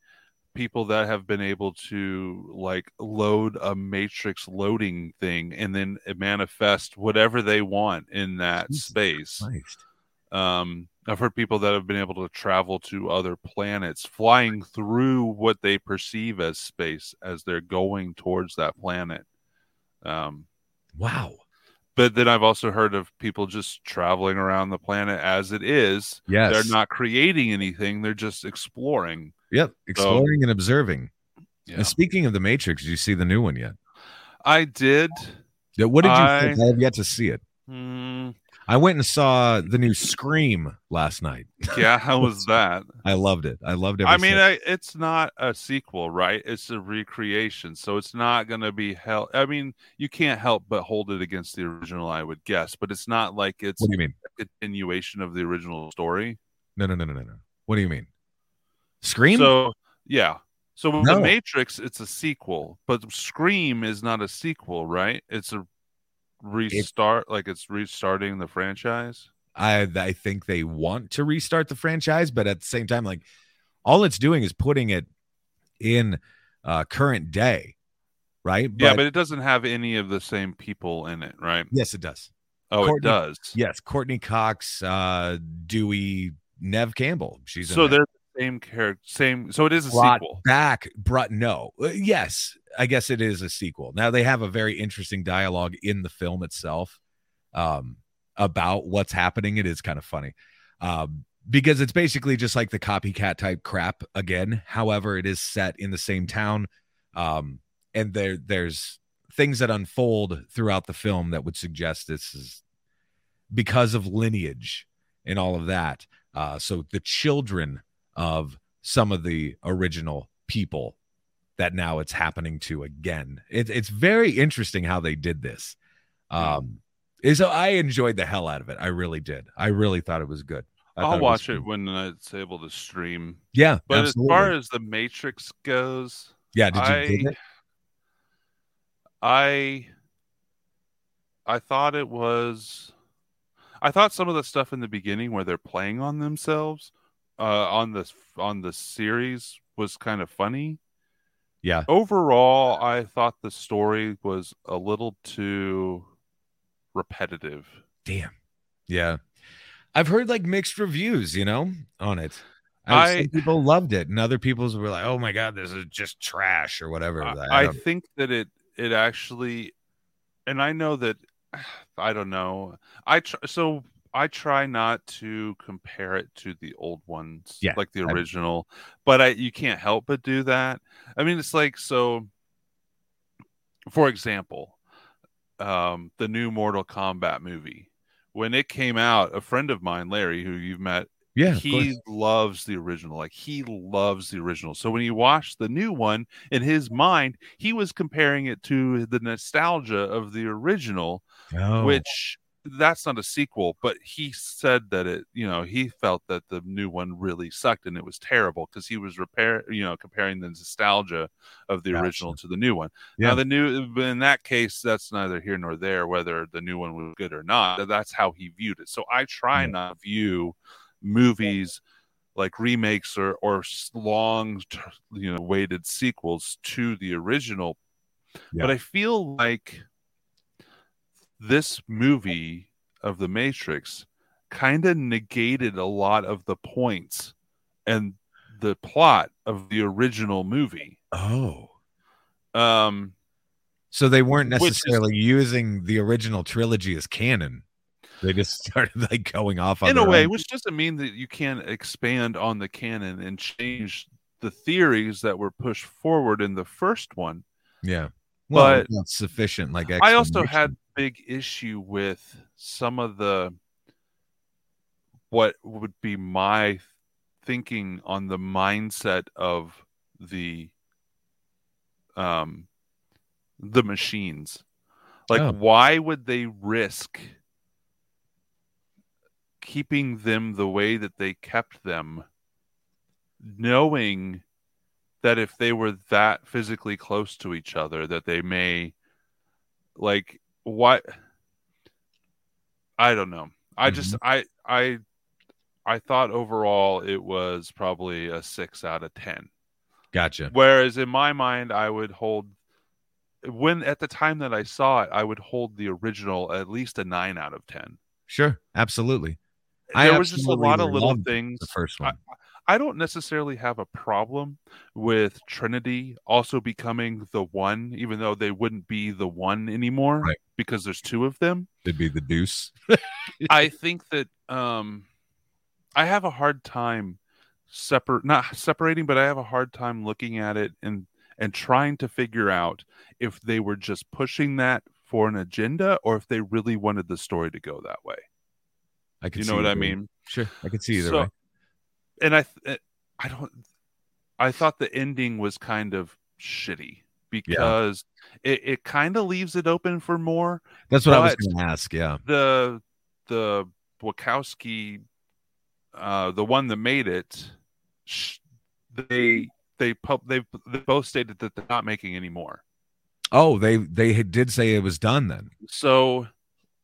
people that have been able to like load a matrix loading thing and then manifest whatever they want in that Jesus space. Christ. Um, I've heard people that have been able to travel to other planets, flying through what they perceive as space as they're going towards that planet. Um, Wow. but then I've also heard of people just traveling around the planet as it is. Yes. They're not creating anything; they're just exploring. Yep. Exploring and observing. Yeah. And speaking of the Matrix, did you see the new one yet? I did. Yeah, What did you I- think? I have yet to see it. Hmm, I went and saw the new Scream last night. yeah, how was that? I loved it. I loved it. I mean. I, it's not a sequel, right? It's a recreation, so it's not going to be held. I mean, you can't help but hold it against the original, I would guess, but it's not like it's what do you mean? a continuation of the original story. No, no, no, no, no, no. What do you mean? Scream? So, yeah. So with No. the Matrix, it's a sequel, but Scream is not a sequel, right? It's a restart, like it's restarting the franchise. I I think they want to restart the franchise, but at the same time, like all it's doing is putting it in uh current day, right? yeah, but it doesn't have any of the same people in it, right? yes, it does. Oh, Courteney- it does. Yes, Courteney Cox, uh Dewey, Neve Campbell. She's in So there. Same character, same. So it is a sequel. back brought no Uh, yes i guess it is a sequel now they have a very interesting dialogue in the film itself um about what's happening it is kind of funny um because it's basically just like the copycat type crap again however it is set in the same town um and there there's things that unfold throughout the film that would suggest this is because of lineage and all of that uh so the children of some of the original people that now it's happening to again. It, it's very interesting how they did this. Um, so I enjoyed the hell out of it. I really did. I really thought it was good. I I'll was watch it fun. when it's able to stream. Yeah, But absolutely. as far as the Matrix goes, yeah, did you I, it? I I thought it was I thought some of the stuff in the beginning where they're playing on themselves uh, on the on the series was kind of funny. Yeah. Overall, I thought the story was a little too repetitive. Damn. Yeah. I've heard like mixed reviews, you know, on it. I, people loved it, and other people's were like, "Oh my god, this is just trash" or whatever. I, I I think that it it actually, and I know that I don't know. I tr- so I try not to compare it to the old ones, Yeah, like the I- original, but I you can't help but do that. I mean, it's like so. For example, um, the new Mortal Kombat movie when it came out, a friend of mine, Larry, who you've met, yeah, he loves the original. Like he loves the original. So when he watched the new one, in his mind, he was comparing it to the nostalgia of the original, Oh, which that's not a sequel, but he said that it, you know, he felt that the new one really sucked and it was terrible because he was repair, you know, comparing the nostalgia of the Gotcha. original to the new one. Yeah. Now the new, but in that case, that's neither here nor there whether the new one was good or not. That's how he viewed it. So I try Yeah. not view movies like remakes or or long, you know, weighted sequels to the original. Yeah. But I feel like this movie of the Matrix kind of negated a lot of the points and the plot of the original movie. oh, Um, so they weren't Which is- necessarily using the original trilogy as canon. They just started like going off on in a way, own. which doesn't mean that you can't expand on the canon and change the theories that were pushed forward in the first one. Yeah, well, But- not sufficient. Like I also had big issue with some of the what would be my thinking on the mindset of the um the machines. Like Oh. why would they risk keeping them the way that they kept them knowing that if they were that physically close to each other that they may like what i don't know i mm-hmm. just i i i thought overall it was probably a six out of ten gotcha. whereas in my mind i would hold when at the time that i saw it i would hold the original at least a nine out of ten Sure, absolutely. I there was just a lot of little things The first one. I don't necessarily have a problem with Trinity also becoming the one, even though they wouldn't be the one anymore Right. because there's two of them. It'd be the deuce. I think that um, I have a hard time separate, not separating, but I have a hard time looking at it and and trying to figure out if they were just pushing that for an agenda or if they really wanted the story to go that way. I can You know what I mean? Sure, I can see either So- way. And I, I don't, I thought the ending was kind of shitty because it, it kind of leaves it open for more. That's what I was going to ask. Yeah. The the Wachowski, uh, the one that made it, sh- they they pub they they both stated that they're not making any more. Oh, they they did say it was done then. So,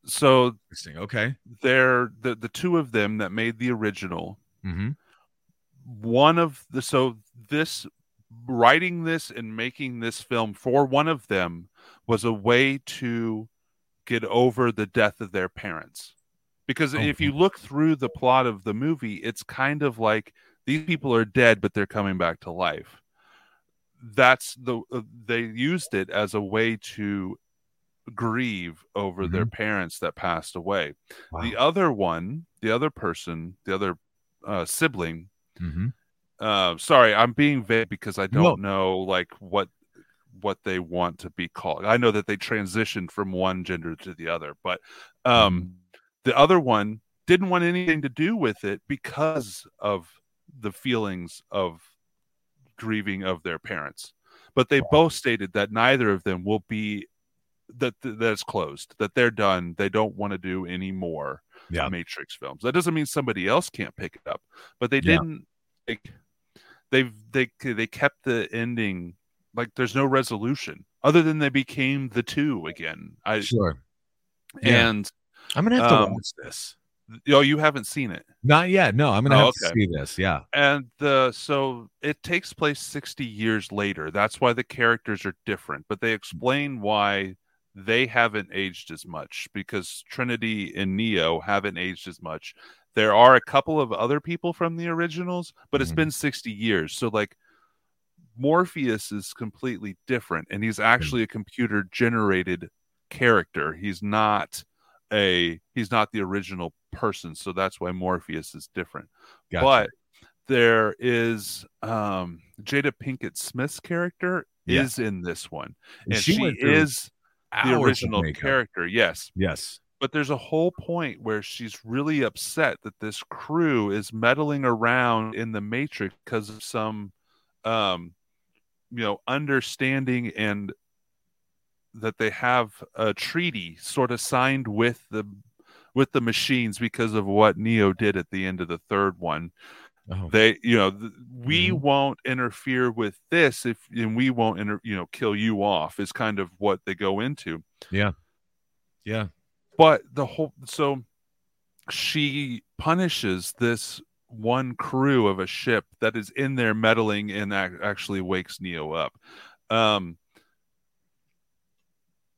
so Okay. they're the the two of them that made the original Mm-hmm. One of the so this writing this and making this film for one of them was a way to get over the death of their parents. Because Oh, if you look through the plot of the movie it's kind of like these people are dead but they're coming back to life. That's the uh, they used it as a way to grieve over their parents that passed away. Wow. the other one the other person the other uh, sibling mm-hmm. uh, sorry, I'm being vague because I don't know like what what they want to be called. I know that they transitioned from one gender to the other, but um, the other one didn't want anything to do with it because of the feelings of grieving of their parents. But they both stated that neither of them will be that that's closed, that they're done. They don't want to do any more Yeah. Matrix films. That doesn't mean somebody else can't pick it up, but they Yeah. didn't. Like, they've they they kept the ending like there's no resolution other than they became the two again. I Sure. Yeah. and I'm gonna have to um, watch this. Oh, you haven't seen it. Not yet. No, I'm gonna Oh, have to see this. Yeah. And the so it takes place 60 years later. That's why the characters are different, but they explain why they haven't aged as much because Trinity and Neo haven't aged as much. There are a couple of other people from the originals, but it's Mhm. been 60 years. So like Morpheus is completely different and he's actually a computer generated character. He's not a he's not the original person, so that's why Morpheus is different. Gotcha. But there is um Jada Pinkett Smith's character Yeah. is in this one. And she she, is the original character, yes. Yes. But there's a whole point where she's really upset that this crew is meddling around in the Matrix because of some um you know understanding and that they have a treaty sort of signed with the with the machines because of what Neo did at the end of the third one Oh, they you know th- we Mhm. won't interfere with this if and we won't inter, you know kill you off is kind of what they go into yeah. Yeah. But the whole so she punishes this one crew of a ship that is in there meddling and ac- actually wakes neo up um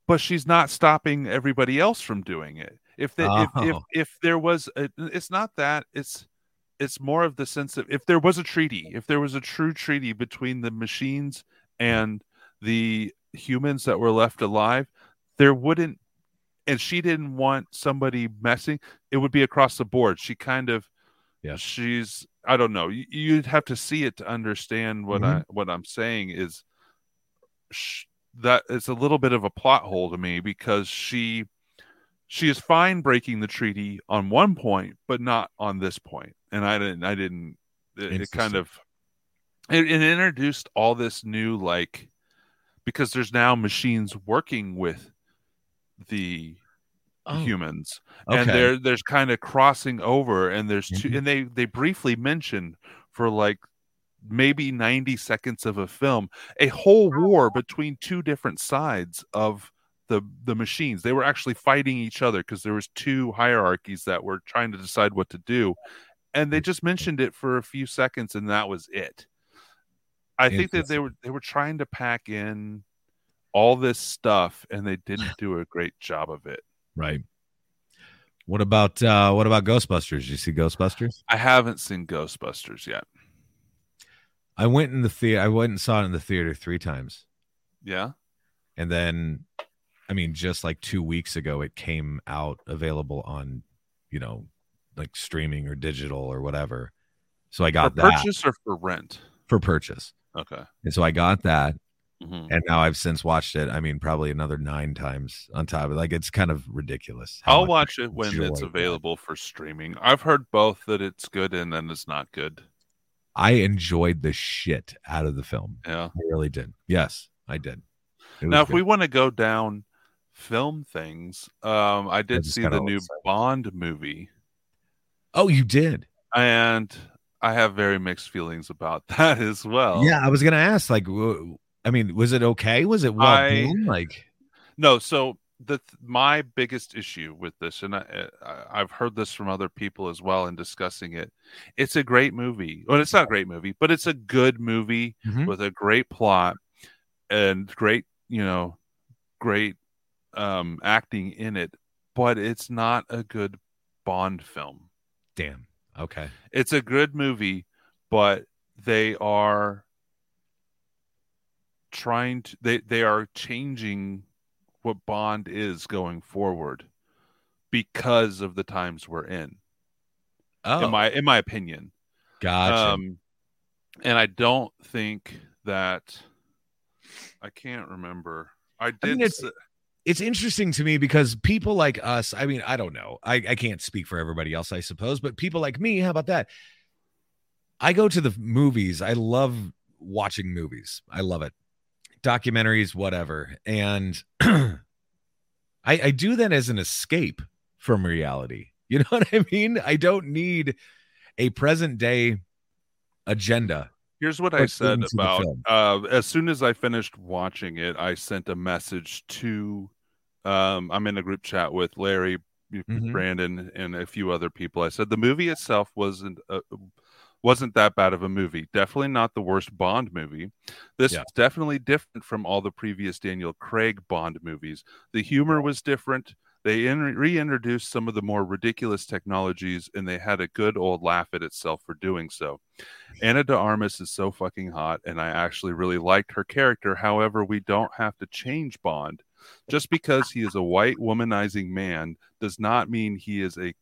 but she's not stopping everybody else from doing it if the, if, if Oh. if there was a, it's not that it's it's more of the sense of if there was a treaty if there was a true treaty between the machines and the humans that were left alive there wouldn't and she didn't want somebody messing it would be across the board. She kind of Yeah. she's i don't know You- you'd have to see it to understand what mm-hmm. i what i'm saying is sh- that it's a little bit of a plot hole to me because she she is fine breaking the treaty on one point but not on this point and i didn't i didn't it, it kind of it, it introduced all this new like because there's now machines working with the Oh, humans. Okay. and there there's kind of crossing over and there's 2 Mhm. and they they briefly mention for like maybe 90 seconds of a film a whole war between two different sides of the the machines. They were actually fighting each other because there was two hierarchies that were trying to decide what to do and they just mentioned it for a few seconds and that was it i think that they were they were trying to pack in all this stuff and they didn't do a great job of it Right. What about uh what about Ghostbusters? You see Ghostbusters? I haven't seen Ghostbusters yet. I went in the theater. I went and saw it in the theater three times, Yeah. and then, I mean, just like two weeks ago, it came out available on, you know, like streaming or digital or whatever. So I got for that purchase or for rent? for purchase, Okay. and so I got that, Mhm. and now I've since watched it. I mean, probably another nine times on top of it. Like it's kind of ridiculous. I'll watch it when it's that. available for streaming. I've heard both that it's good and then it's not good. I enjoyed the shit out of the film. Yeah. I really did. Yes, I did. Now, if good. we want to go down film things, um, I did see the new. Bond movie, oh, you did. and I have very mixed feelings about that as well. Yeah, I was gonna ask. Like, I mean, was it okay? Was it well I- done? Like, No, so the my biggest issue with this, and I, I, I've heard this from other people as well in discussing it. It's a great movie. Well, it's not a great movie, but it's a good movie Mhm. with a great plot and great, you know, great um, acting in it. But it's not a good Bond film. Damn. Okay. It's a good movie, but they are trying to they they are changing what Bond is going forward because of the times we're in. Oh, In my in my opinion. gotcha. Um and I don't think that I can't remember. I did mean, it's- it's interesting to me because people like us, I mean, I don't know. I, I can't speak for everybody else, I suppose, but people like me, how about that? I go to the movies. I love watching movies. I love it. Documentaries, whatever. And I, I do that as an escape from reality. You know what I mean? I don't need a present day agenda. Here's what I said about uh, as soon as I finished watching it, I sent a message to um, I'm in a group chat with Larry Mhm. Brandon and a few other people. I said the movie itself wasn't uh, wasn't that bad of a movie. Definitely not the worst Bond movie. This Yeah. is definitely different from all the previous Daniel Craig Bond movies. The humor was different. They in- reintroduced some of the more ridiculous technologies, and they had a good old laugh at itself for doing so. Ana de Armas is so fucking hot, and I actually really liked her character. However, we don't have to change Bond. Just because he is a white womanizing man does not mean he is a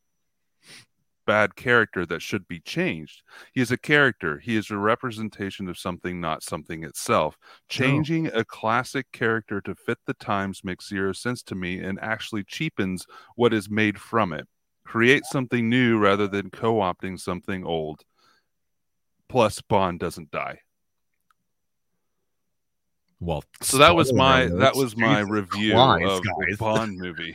bad character that should be changed. He is a character. He is a representation of something, not something itself. Changing a classic character to fit the times makes zero sense to me and actually cheapens what is made from it. Create something new rather than co opting something old. Plus, Bond doesn't die. Well, So that was my alert. that was my Jesus review Christ, of guys. Bond movie.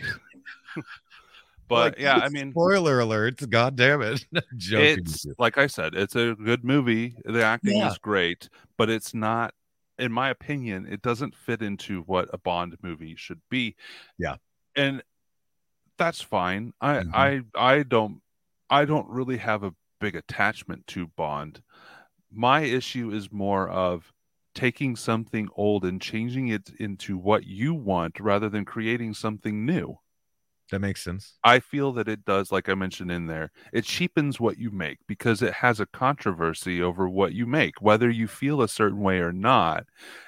but Like, yeah, I mean, spoiler alerts God damn it. It's like I said, it's a good movie. The acting Yeah. is great, but it's not, in my opinion, it doesn't fit into what a Bond movie should be. Yeah. and that's fine. I Mhm. I I don't I don't really have a big attachment to Bond. My issue is more of taking something old and changing it into what you want rather than creating something new. that makes sense. I feel that it does, like I mentioned in there, it cheapens what you make because it has a controversy over what you make. Whether you feel a certain way or not,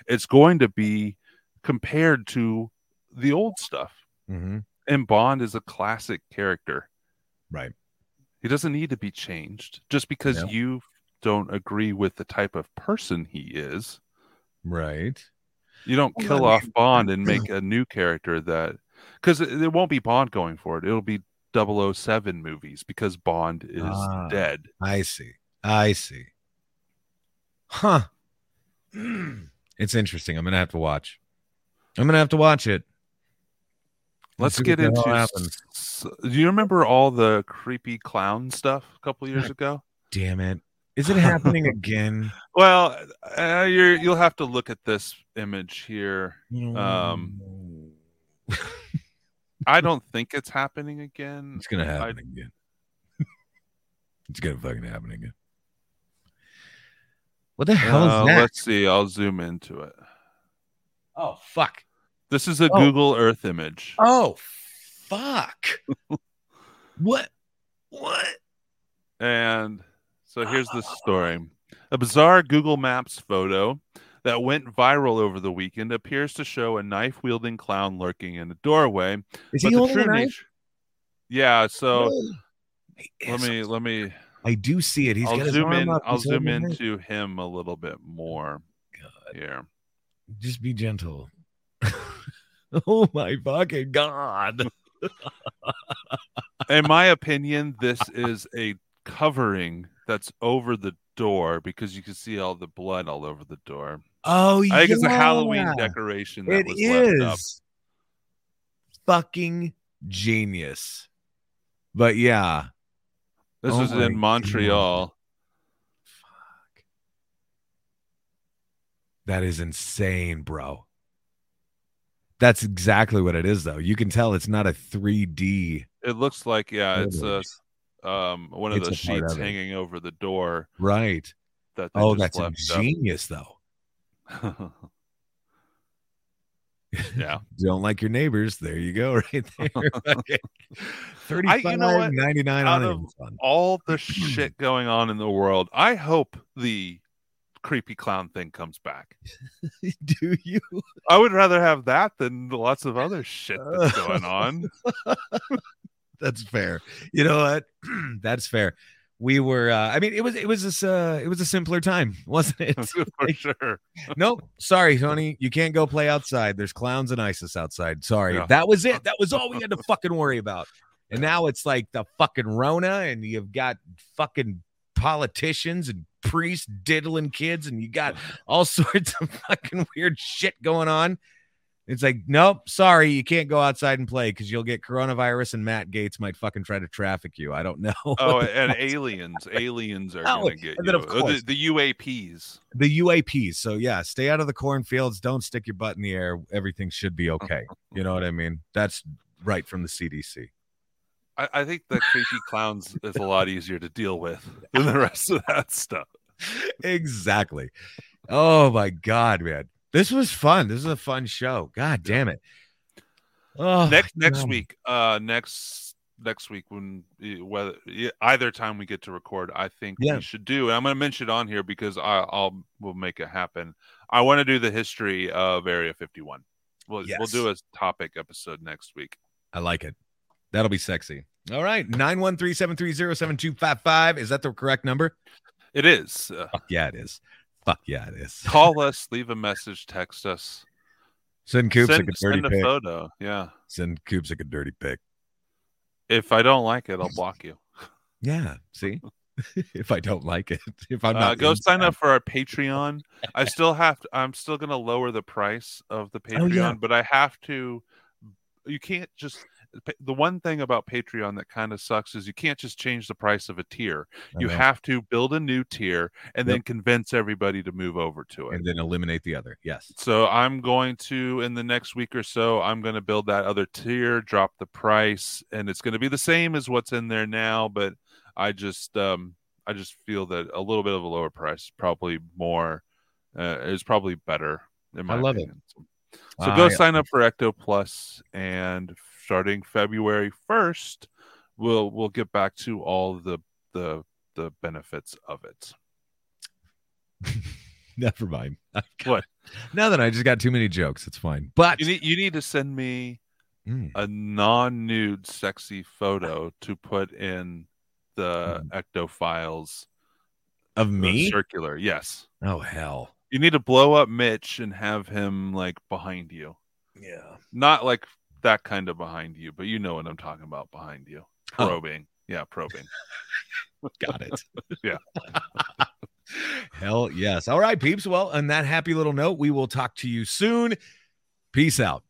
it's going to be compared to the old stuff. Mm-hmm. And Bond is a classic character. Right. He doesn't need to be changed just because Yeah. you don't agree with the type of person he is. Right. You don't kill I off Bond and make a new character that because it, it won't be Bond going for it. It'll be 007 movies because Bond is Ah. dead. I see. I see. Huh. it's interesting. I'm gonna have to watch. I'm gonna have to watch it. Let's see get into. hell s- do you remember all the creepy clown stuff a couple years ago? Damn it. Is it happening again? Well, uh, you're, you'll have to look at this image here. Um, I don't think it's happening again. it's gonna happen again. it's gonna fucking happen again. What the hell Uh, is that? let's see. I'll zoom into it. Oh fuck. This is a Oh. Google Earth image. Oh fuck. what? What? And so here's the story. A bizarre Google Maps photo that went viral over the weekend appears to show a knife wielding clown lurking in a doorway. Is he holding a knife? nature- Yeah, so let me let me I do see it. He's I'll zoom in. I'll zoom holding a knife. into him a little bit more God, here. just be gentle. oh my fucking god. In my opinion, this is a covering that's over the door because you can see all the blood all over the door. Oh yeah. I think it's a Halloween decoration that It was is left up. fucking genius. But yeah, This Oh was in Montreal. fuck. That is insane, bro. That's exactly what it is, though. You can tell it's not a 3D. It looks like yeah, it's a. um one of It's those sheets of hanging over the door right. that Oh, that's genius though. yeah. Don't like your neighbors. There you go, right there. Okay. I- you know what? 99 Out on Amazon. All the shit going on in the world. I hope the creepy clown thing comes back. Do you? I would rather have that than lots of other shit that's going on. That's fair. You know what? That's fair. We were. Uh, I mean, it was. It was this. Uh, it was a simpler time, wasn't it? For sure. nope. Sorry, honey. You can't go play outside. There's clowns and ISIS outside. Sorry. Yeah. That was it. That was all we had to fucking worry about. And now it's like the fucking Rona, and you've got fucking politicians and priests diddling kids, and you got all sorts of fucking weird shit going on. It's like, nope, sorry, you can't go outside and play because you'll get coronavirus, and Matt Gaetz might fucking try to traffic you. I don't know. Oh, and aliens. Aliens are Oh, going to get and you. then of Uh, course- The, the UAPs. the UAPs. So yeah, stay out of the cornfields. Don't stick your butt in the air. Everything should be okay. You know what I mean? That's right from the CDC. I, I think the creepy clowns is a lot easier to deal with than the rest of that stuff. exactly. Oh my god, man. This was fun. This is a fun show. God damn it. Oh, next next God. week, uh, next next week when whether either time we get to record, I think Yeah. we should do. And I'm going to mention it on here because I, I'll we'll make it happen. I want to do the history of Area 51. We'll we'll do a topic episode next week. I like it. That'll be sexy. All right. 913 730 7255. Is that the correct number? It is. Uh, yeah, it is. Fuck yeah, it is. call us, leave a message, text us, Send Coops send, like a dirty send a pic. photo. Yeah. Send Coops like a dirty pic. If I don't like it, I'll block you. Yeah. See? if I don't like it. If I'm Uh, not go sign up for our Patreon. I still have to, I'm still going to lower the price of the Oh, Patreon, yeah. but I have to. You can't just. The one thing about Patreon that kind of sucks is you can't just change the price of a tier. I You know. have to build a new tier and then convince everybody to move over to it. and then eliminate the other. Yes. So I'm going to in the next week or so, I'm going to build that other tier, drop the price, and it's going to be the same as what's in there now. But I just, um, I just feel that a little bit of a lower price, probably more, uh, is probably better. In my I love it. opinion. So, so go I- sign up for Ecto Plus, and starting February first, we'll we'll get back to all the the the benefits of it. Never mind. What? Now that I just got too many jokes, it's fine. But You need you need to send me Mm, a non-nude sexy photo to put in the ecto files of me? circular yes Oh hell. you need to blow up mitch and have him like behind you Yeah. not like that kind of behind you but you know what i'm talking about behind you Oh. probing yeah probing Got it. Yeah. Hell yes. All right, peeps. Well, on that happy little note, we will talk to you soon. Peace out.